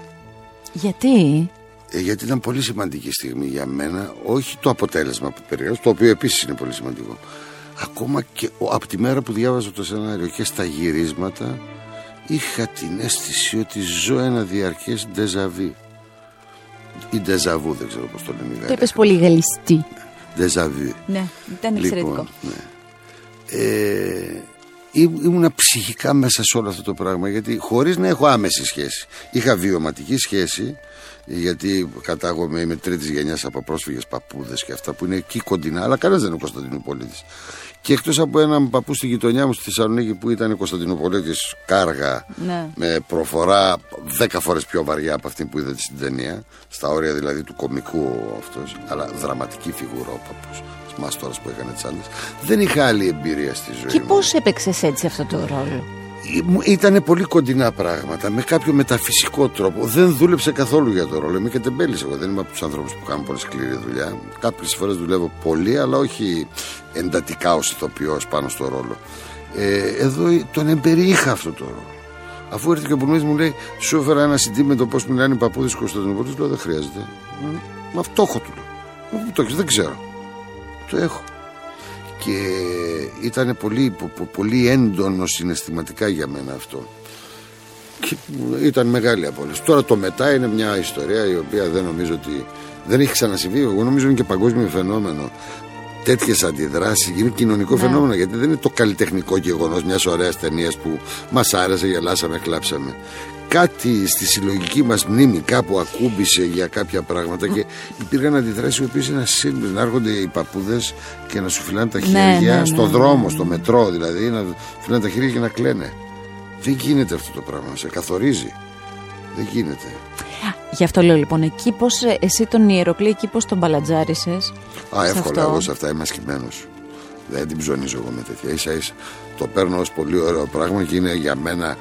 Γιατί; Ε, γιατί ήταν πολύ σημαντική στιγμή για μένα, όχι το αποτέλεσμα που περιγράφω, το οποίο επίσης είναι πολύ σημαντικό. Ακόμα και από τη μέρα που διάβαζα το σενάριο και στα γυρίσματα, είχα την αίσθηση ότι ζω ένα διαρκές ντεζαβί. Ή ντεζαβού, δεν ξέρω πώς το λένε. Το είπες πολύ γαλλιστή. Ντεζαβί. Ναι, ήταν εξαιρετικό. Λοιπόν, ναι. Ε, ήμουνα ψυχικά μέσα σε όλο αυτό το πράγμα γιατί χωρίς να έχω άμεση σχέση είχα βιωματική σχέση γιατί κατάγομαι είμαι τρίτης γενιάς από πρόσφυγες παππούδες και αυτά που είναι εκεί κοντινά, αλλά κανένας δεν είναι Κωνσταντινούπολίτης. Και εκτός από έναν παππού στη γειτονιά μου στη Θεσσαλονίκη που ήταν Κωνσταντινούπολίτη κάργα ναι. με προφορά δέκα φορές πιο βαριά από αυτή που είδατε στην ταινία, στα όρια δηλαδή του κομικού αυτός, αλλά δραματική φιγούρα ο παππούς. Μάστορας που έκανε τις άλλες. Δεν είχα άλλη εμπειρία στη ζωή και μου. Και πώς έπαιξες έτσι αυτό το ρόλο; Ήταν πολύ κοντινά πράγματα, με κάποιο μεταφυσικό τρόπο. Δεν δούλεψε καθόλου για το ρόλο. Είμαι και τεμπέλη εγώ. Δεν είμαι από τους ανθρώπους που κάνουν πολύ σκληρή δουλειά. Κάποιες φορές δουλεύω πολύ, αλλά όχι εντατικά ως ηθοποιός πάνω στο ρόλο. Ε, εδώ τον εμπεριείχα αυτό το ρόλο. Αφού έρθει και ο Μπουρνίδη μου λέει, Σου έφερα ένα συντή με το πώς μιλάνε οι παππούδες Κωνσταντινούπολη, λέω δεν χρειάζεται. Μα αυτό έχω του λέω. Το έχεις, δεν ξέρω. Το έχω και ήταν πολύ, πολύ έντονο συναισθηματικά για μένα αυτό. Και ήταν μεγάλη απόλυση τώρα το μετά είναι μια ιστορία η οποία δεν νομίζω ότι δεν έχει ξανασυμβεί. Εγώ νομίζω είναι και παγκόσμιο φαινόμενο. Τέτοιες αντιδράσεις είναι κοινωνικό ναι. φαινόμενο γιατί δεν είναι το καλλιτεχνικό γεγονός μιας ωραίας ταινίας που μας άρεσε, γελάσαμε, κλάψαμε κάτι στη συλλογική μας μνήμη κάπου ακούμπησε για κάποια πράγματα και υπήρχαν αντιδράσεις οι οποίες είναι ασύλληπτες. Να έρχονται οι παππούδες και να σου φυλάνε τα ναι, χέρια ναι, στον ναι, δρόμο, στο μετρό δηλαδή, να φυλάνε τα χέρια και να κλαίνε. Δεν γίνεται αυτό το πράγμα. Σε καθορίζει. Δεν γίνεται. Γι' αυτό λέω λοιπόν, εκεί πώς εσύ τον Ιεροκλή, εκεί πώς τον μπαλατζάρισες. Α, εύκολα. Εγώ σε αυτά είμαι ασκημένος. Δεν την ψωνίζω εγώ με τέτοια. σα ίσα το παίρνω ως πολύ ωραίο πράγμα και είναι για μένα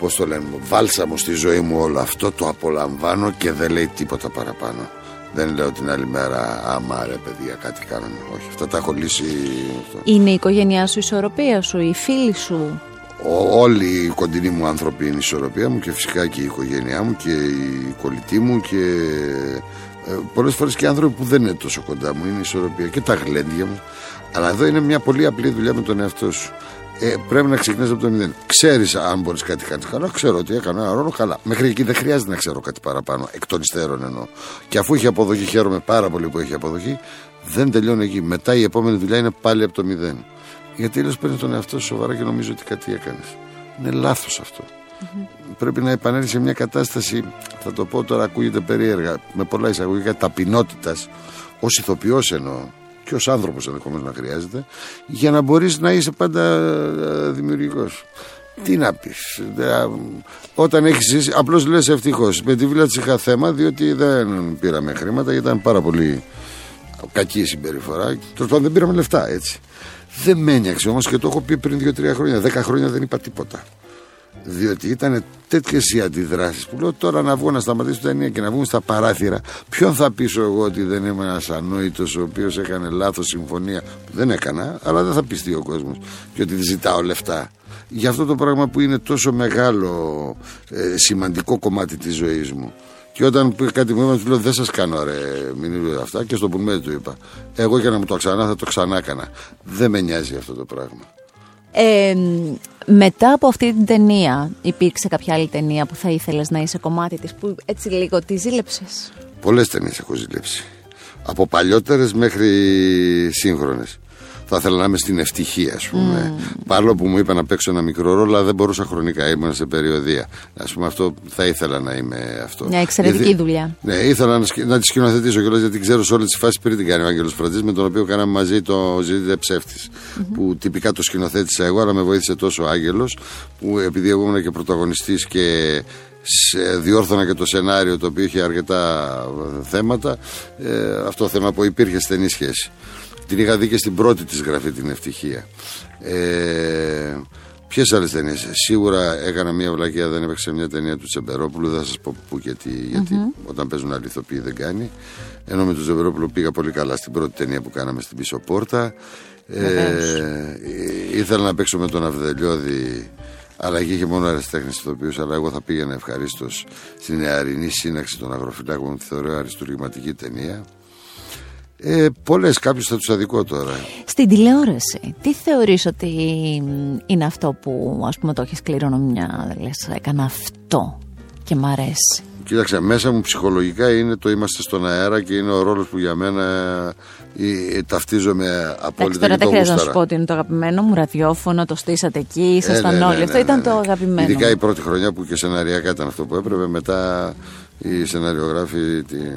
πώς το λένε, βάλσαμο στη ζωή μου όλο αυτό, το απολαμβάνω και δεν λέει τίποτα παραπάνω. Δεν λέω την άλλη μέρα, άμα ρε παιδιά κάτι κάναμε. Όχι, αυτά τα έχω λύσει. Είναι η οικογένειά σου η ισορροπία σου, οι φίλοι σου. Ο, όλοι οι κοντινοί μου άνθρωποι είναι η ισορροπία μου και φυσικά και η οικογένειά μου και η κολλητή μου και ε, πολλές φορές και άνθρωποι που δεν είναι τόσο κοντά μου είναι η ισορροπία και τα γλέντια μου. Αλλά εδώ είναι μια πολύ απλή δουλειά με τον εαυτό σου ε, πρέπει να ξεκινήσει από το μηδέν. Ξέρεις αν μπορείς κάτι κάνει καλά. Ξέρω ότι έκανα ένα ρόλο καλά. Μέχρι εκεί δεν χρειάζεται να ξέρω κάτι παραπάνω. Εκ των υστέρων εννοώ. Και αφού έχει αποδοχή, χαίρομαι πάρα πολύ που έχει αποδοχή. Δεν τελειώνει εκεί. Μετά η επόμενη δουλειά είναι πάλι από το μηδέν. Γιατί λες παίρνει τον εαυτό σου σοβαρά και νομίζω ότι κάτι έκανες. Είναι λάθος αυτό. Mm-hmm. Πρέπει να επανέλθει σε μια κατάσταση, θα το πω τώρα, ακούγεται περίεργα, με πολλά εισαγωγικά ταπεινότητας, ως ηθοποιός εννοώ και ως άνθρωπος ενδεχομένως να χρειάζεται για να μπορείς να είσαι πάντα ε, δημιουργικός. Τι να πεις. Όταν έχεις ζήσει, απλώς λες ευτυχώς. Με τη βίλα της είχα θέμα διότι δεν πήραμε χρήματα γιατί ήταν πάρα πολύ κακή η συμπεριφορά. Τέλος πάντων δεν πήραμε λεφτά έτσι. Δεν με ένιαξε όμως και το έχω πει πριν 2-3 χρόνια. 10 χρόνια δεν είπα τίποτα. Διότι ήταν τέτοιες οι αντιδράσεις που λέω τώρα να βγω να σταματήσω την ταινία και να βγουν στα παράθυρα. Ποιον θα πείσω εγώ ότι δεν είμαι ένας ανόητος ο οποίος έκανε λάθος συμφωνία; Που δεν έκανα, αλλά δεν θα πιστεί ο κόσμος και ότι ζητάω λεφτά. Για αυτό το πράγμα που είναι τόσο μεγάλο ε, σημαντικό κομμάτι της ζωής μου. Και όταν πει κάτι μου του λέω δεν σας κάνω ρε μην αυτά και στο που του είπα. Εγώ για να μου το ξανά θα το ξανά έκανα. Δεν με νοιάζει αυτό το πράγμα. Ε, μετά από αυτή την ταινία, υπήρξε κάποια άλλη ταινία που θα ήθελες να είσαι κομμάτι της, που έτσι λίγο τη ζήλεψες; Πολλές ταινίες έχω ζήλεψει. Από παλιότερες μέχρι σύγχρονες θα ήθελα να είμαι στην ευτυχία, ας πούμε. Mm. Παρόλο που μου είπα να παίξω ένα μικρό ρόλο, αλλά δεν μπορούσα χρονικά. Ήμουν σε περιοδία. Α πούμε, αυτό θα ήθελα να είμαι αυτό. Μια εξαιρετική γιατί, δουλειά. Ναι, ήθελα να, να τη σκηνοθετήσω κιόλας γιατί ξέρω σε όλες τις φάσεις πριν την κάνει ο Άγγελο Φραντζής, με τον οποίο κάναμε μαζί το Ζητήτε ψεύτης. Mm-hmm. Που τυπικά το σκηνοθέτησα εγώ, αλλά με βοήθησε τόσο ο Άγγελος, που επειδή εγώ ήμουν και πρωταγωνιστής και σε, διόρθωνα και το σενάριο το οποίο είχε αρκετά θέματα. Ε, αυτό το θέμα που υπήρχε στενή σχέση. Την είχα δει και στην πρώτη της γραφή την ευτυχία. Ε, Ποιες άλλες ταινίες; Σίγουρα έκανα μια βλακία, δεν έπαιξε μια ταινία του Τσεμπερόπουλου. Δεν θα σας πω πού γιατί, γιατί όταν παίζουν αληθοποιοί δεν κάνει. Ενώ με τον Τσεμπερόπουλο πήγα πολύ καλά στην πρώτη ταινία που κάναμε στην πίσω πόρτα. Ε, ήθελα να παίξω με τον Αυδελιώδη αλλά εκεί είχε μόνο αριστέχνη ηθοποιούς. Αλλά εγώ θα πήγαινα ευχαρίστως στην νεαρινή σύναξη των αγροφυλάκων, τη θεωρώ αριστουργηματική ταινία. Ε, Πολλές, κάποιου θα τους αδικό τώρα. Στην τηλεόραση, τι θεωρείς ότι είναι αυτό που ας πούμε το έχεις κληρονομιά, λες έκανα αυτό και μ' αρέσει; Κοίταξε, μέσα μου ψυχολογικά είναι το είμαστε στον αέρα και είναι ο ρόλος που για μένα ε, ε, ταυτίζομαι απόλυτα τώρα δεν χρειάζεται να σου πω ότι είναι το αγαπημένο μου ραδιόφωνο, το στήσατε εκεί, ήσασταν Ε, ναι, όλοι. ναι, αυτό ναι, ήταν ναι. το αγαπημένο. Ειδικά μου. η πρώτη χρονιά που και σεναριακά ήταν αυτό που έπρεπε. Μετά οι σεναριογράφοι την,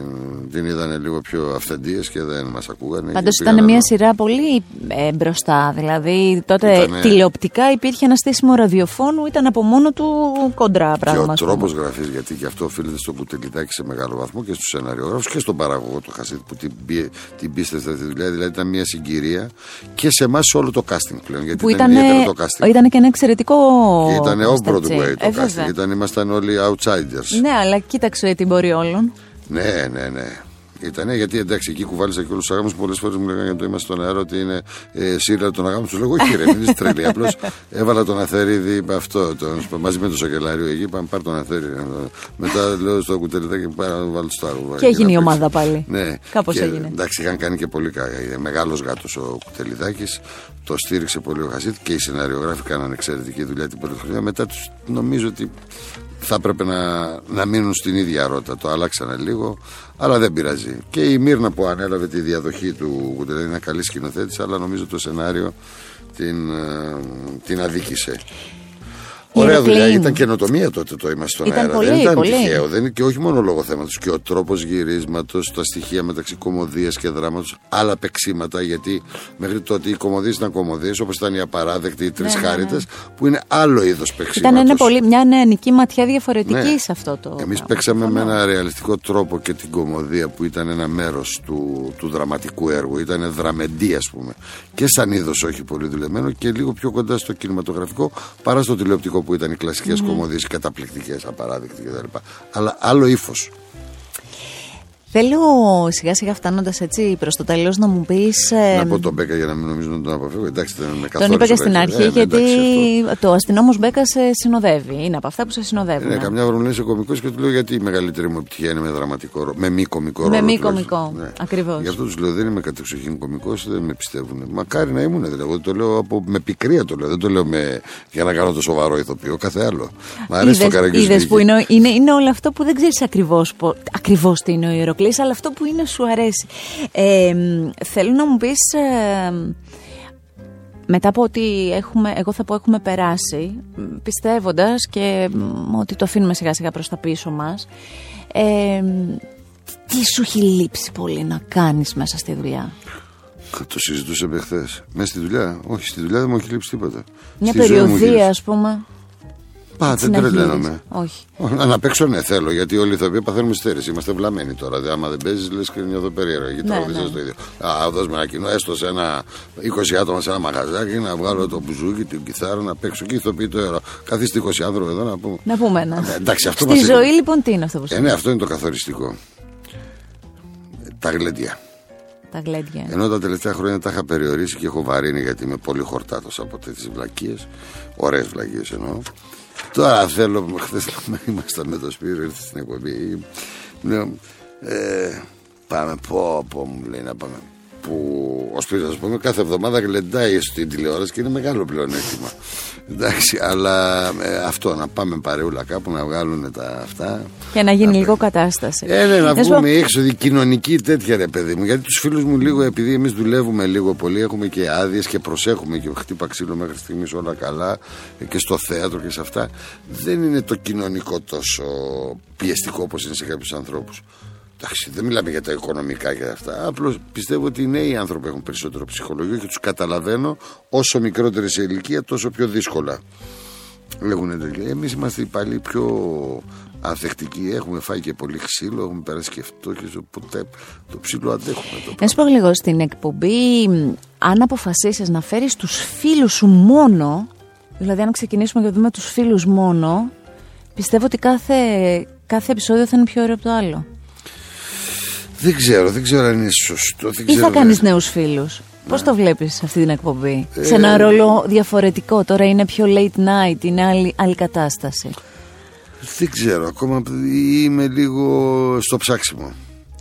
την είδαν λίγο πιο αυθεντίες και δεν μας ακούγανε. Πάντως και ήταν πήγαν μια άλλο. σειρά πολύ ε, μπροστά. Δηλαδή τότε Ήτανε- τηλεοπτικά υπήρχε ένα στήσιμο ραδιοφώνου, ήταν από μόνο του κοντρά Και πράγμα. ο ας πούμε. τρόπος γραφής, γιατί και αυτό οφείλεται στο κουτελιτάκι σε μεγάλο βαθμό και στους σεναριογράφου και στον παραγωγό του Χασίδη που την, πίε- την πίστευε αυτή τη δουλειά. Δηλαδή ήταν μια συγκυρία και σε εμάς όλο το casting πλέον. Γιατί Που ήταν, ήταν, ιδιαίτερο το casting. ήταν και ένα εξαιρετικό. Και ήταν cast, off-Broadway έτσι. το Ε, casting. βέβαια. Ήταν, ήμασταν όλοι outsiders. Ναι, αλλά κοίταξε την πορεία όλων. Ναι, ναι, ναι. Ήτανε γιατί εντάξει, εκεί κουβάλισα και όλους τους αγάμου. Πολλές φορές μου λέγανε για το είμαστε στον αέρα ότι είναι ε, σύριαλ των αγάμων. Τους λέγω, Όχι, ρε, μην είσαι τρελή. Απλώς έβαλα τον Αθερίδη, είπε αυτό, τον, μαζί με το Σοκελάριο εκεί. Πάμε πάρ τον Αθερίδη. Μετά λέω στο κουτελιτάκι, πάρα να βάλω στο άλλο. Και έγινε η ομάδα πάλι. Ναι, Κάπως και, έγινε. Εντάξει, είχαν κάνει και πολύ καλά. Είναι μεγάλος γάτος ο Κουτελιδάκης. Το στήριξε πολύ ο Χασίτ και οι σεναριογράφοι κάνανε εξαιρετική δουλειά την πρώτη χρονιά. Μετά τους νομίζω ότι θα έπρεπε να, να μείνουν στην ίδια ρότα. Το αλλάξανε λίγο, αλλά δεν πειράζει. Και η Μύρνα που ανέλαβε τη διαδοχή του Κουτελιδάκη είναι καλή σκηνοθέτηση, αλλά νομίζω το σενάριο την, ε, την αδίκησε. Ωραία Ηρακλή. δουλειά, ήταν καινοτομία τότε το είμαστε στον Ήταν αέρα. πολύ, δεν ήταν πολύ. τυχαίο. Δεν είναι και όχι μόνο λόγω θέματος. Και ο τρόπος γυρίσματος, τα στοιχεία μεταξύ κομμωδίας και δράματος, άλλα παίξήματα. Γιατί μέχρι τότε οι κομμωδίες ήταν κομμωδίες, όπως ήταν οι απαράδεκτοι, οι τρεις Ναι, ναι, ναι. χάριτες, που είναι άλλο είδος παίξηματος. Ήταν ένα πολύ, μια νεανική ματιά διαφορετική Ναι. σε αυτό το. Εμείς πράγμα. παίξαμε με Συμφωνώ. ένα ρεαλιστικό τρόπο και την κομμωδία που ήταν ένα μέρος του, του δραματικού έργου. Ήταν δραμεντή, ας πούμε. Και σαν είδος όχι πολύ δουλεμένο και λίγο πιο κοντά στο κινηματογραφικό παρά στο τηλεοπτικό που ήταν οι κλασικές mm. κομμωδίες, καταπληκτικές, απαράδεκτε κτλ. Αλλά άλλο ύφος. Θέλω σιγά σιγά φτάνοντας έτσι προς το τέλος να μου πεις. Να πω τον Μπέκα για να μην νομίζω να τον αποφύγω. Εντάξει, δεν με Τον καθόλου. είπα και στην αρχή γιατί αυτό. το αστυνόμος Μπέκα σε συνοδεύει. Είναι από αυτά που σε συνοδεύουν. Ναι, καμιά φορά μου λέει είσαι κωμικός και του λέω γιατί η μεγαλύτερη μου επιτυχία είναι με δραματικό ρόλο. Με μη κωμικό Με ρόλο. μη τουλάχιστον. κωμικό, ακριβώς. Γι' αυτό τους λέω δεν είμαι κατεξοχήν κωμικός, δεν με πιστεύουν. Μακάρι να ήμουν δηλαδή. Εγώ το λέω από, με πικρία το λέω. Δεν το λέω με, για να κάνω το σοβαρό ηθοποιό. Κάθε άλλο. Μ' αρέσει το Είδες, καραγκιόζι. είδες που είναι, είναι, είναι όλο αυτό που δεν ξέρεις ακριβώς ακριβώς τι είναι ο Ηρωκλής, αλλά αυτό που είναι σου αρέσει. Ε, μ, θέλω να μου πεις. μετά από ότι έχουμε, εγώ θα πω έχουμε περάσει, μ, πιστεύοντας και μ, ότι το αφήνουμε σιγά σιγά προς τα πίσω μας, ε, μ, τι σου έχει λείψει πολύ να κάνεις μέσα στη δουλειά; Το συζητούσαμε χθες. Μέσα στη δουλειά; Όχι, στη δουλειά δεν μου έχει λείψει τίποτα. Μια Στη ζωή μου έχει περιοδία λείψει. ας πούμε. Πα, έτσι δεν να τρελαίνομαι. γύρεις. Όχι. Όχι, Να παίξω, ναι, θέλω. Γιατί όλοι οι ηθοποιοί παθαίνουμε στέρηση. Είμαστε βλαμμένοι τώρα. Δηλαδή, άμα δεν παίζεις, λες και είναι εδώ περίεργα. Γιατί Ναι, τραγουδίζεις ναι. το ίδιο. Α, δώσουμε ένα κοινό, έστω σε ένα 20 άτομα σε ένα μαγαζάκι, να βγάλω το μπουζούκι, την κιθάρα, να παίξω και οι ηθοποιοί το έρωτα. Καθίστε 20 άνθρωποι εδώ να πούμε. Να πούμε ένα. Ναι, εντάξει, αυτό Στη μας ζωή είναι. λοιπόν τι είναι αυτό που σου Ε, ναι, αυτό είναι το καθοριστικό. Τα γλέντια. τα γλέντια. Ενώ τα τελευταία χρόνια τα είχα περιορίσει και έχω βαρύνει γιατί είμαι πολύ χορτάτος από τέτοιες βλακίες. Ωραίες βλακίες εννοώ. Τώρα θέλω, χθες [laughs] ήμασταν με το Σπύρο, ήρθε στην εκπομπή. Λέω, ε, πάμε, πω, πω, μου λέει να πάμε. Που ο Σπύρος, ας πούμε, κάθε εβδομάδα γλεντάει στην τηλεόραση και είναι μεγάλο πλεονέκτημα. Εντάξει, αλλά ε, αυτό να πάμε παρεούλα κάπου να βγάλουν τα αυτά. Και να γίνει Να λίγο κατάσταση. ε, ναι, να Να σου πω- βγούμε έξω, δι- κοινωνική τέτοια ρε παιδί μου. Γιατί τους φίλους μου λίγο, επειδή εμείς δουλεύουμε λίγο πολύ, έχουμε και άδειες και προσέχουμε και χτύπα ξύλο μέχρι στιγμής όλα καλά ε, και στο θέατρο και σε αυτά. Δεν είναι το κοινωνικό τόσο πιεστικό όπως είναι σε κάποιους ανθρώπους. Εντάξει, δεν μιλάμε για τα οικονομικά και αυτά. Απλώς πιστεύω ότι οι νέοι άνθρωποι έχουν περισσότερο ψυχολογία και τους καταλαβαίνω όσο μικρότερη σε ηλικία, τόσο πιο δύσκολα. Λέγουν τέτοια. Εμείς είμαστε οι παλιοί πιο ανθεκτικοί. Έχουμε φάει και πολύ ξύλο, έχουμε περάσει και φτώχειε. Οπότε το ψήλο αντέχουμε. Το Να σου πω λίγο στην εκπομπή, μ, αν αποφασίσεις να φέρεις τους φίλους σου μόνο, Δηλαδή, αν ξεκινήσουμε και δούμε τους φίλους μόνο, πιστεύω ότι κάθε, κάθε επεισόδιο θα είναι πιο ωραίο από το άλλο. Δεν ξέρω, δεν ξέρω αν είναι σωστό. Δεν Ή ξέρω, θα κάνεις δεν- νέους φίλους. Πώς Ναι. το βλέπεις αυτή την εκπομπή, Ε, Σε ένα ρόλο διαφορετικό. Τώρα είναι πιο late night, είναι άλλη, άλλη κατάσταση. Δεν ξέρω, ακόμα είμαι λίγο στο ψάξιμο.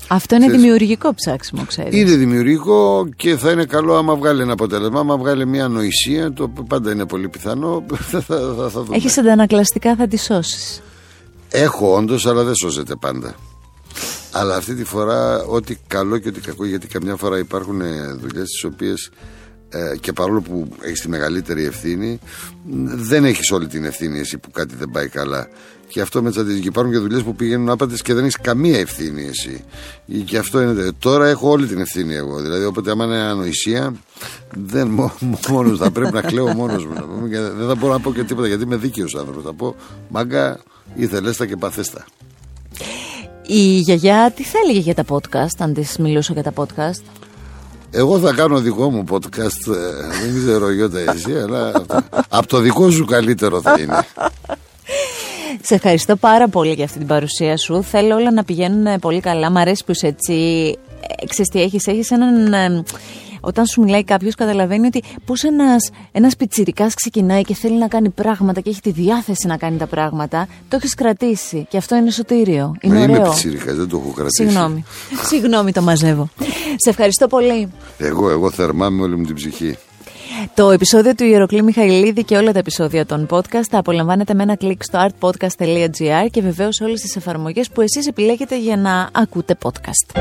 Αυτό είναι Ξέρεις- δημιουργικό ψάξιμο, ξέρεις. Είναι δημιουργικό και θα είναι καλό άμα βγάλει ένα αποτέλεσμα. Άμα βγάλει μια ανοησία, το οποίο πάντα είναι πολύ πιθανό, [laughs] θα, θα, θα, θα δούμε. Έχει αντανακλαστικά, θα τη σώσεις. Έχω όντως, αλλά δεν σώζεται πάντα. Αλλά αυτή τη φορά, ό,τι καλό και ό,τι κακό, γιατί καμιά φορά υπάρχουν δουλειές τις οποίες και παρόλο που έχεις τη μεγαλύτερη ευθύνη, μ, δεν έχεις όλη την ευθύνη εσύ που κάτι δεν πάει καλά. Και αυτό με τσαντίζει. Και υπάρχουν και δουλειές που πηγαίνουν άπατες και δεν έχεις καμία ευθύνη εσύ. Και αυτό είναι. Τώρα έχω όλη την ευθύνη εγώ. Δηλαδή, όποτε άμα είναι ανοησία, δεν μόνος θα πρέπει να κλαίω μόνος μου. να πούμε, και δεν θα μπορώ να πω και τίποτα γιατί είμαι δίκαιος άνθρωπος. Θα πω μάγκα, ήθελέστα και παθέστα. Η γιαγιά τι θα έλεγε για τα podcast, αν της μιλούσα για τα podcast; Εγώ θα κάνω δικό μου podcast. ε, Δεν ξέρω Γιώτα εσύ, αλλά από το δικό σου καλύτερο θα είναι. Σε ευχαριστώ πάρα πολύ για αυτή την παρουσία σου. Θέλω όλα να πηγαίνουν πολύ καλά. Μ' αρέσει που είσαι έτσι. Ε, Ξέρεις τι έχεις, έχεις έναν... ε, Όταν σου μιλάει κάποιος, καταλαβαίνει ότι πώς ένας ένας πιτσιρικάς ξεκινάει και θέλει να κάνει πράγματα και έχει τη διάθεση να κάνει τα πράγματα, το έχεις κρατήσει. Και αυτό είναι σωτήριο. Είναι Μα είμαι ωραίο. πιτσίρικα, δεν το έχω κρατήσει. Συγγνώμη. [laughs] Συγγνώμη, το μαζεύω. Σε ευχαριστώ πολύ. Εγώ, εγώ θερμά με όλη μου την ψυχή. Το επεισόδιο του Ιεροκλή Μιχαηλίδη και όλα τα επεισόδια των podcast τα απολαμβάνετε με ένα κλικ στο artpodcast.gr και βεβαίως όλες τις εφαρμογές που εσείς επιλέγετε για να ακούτε podcast.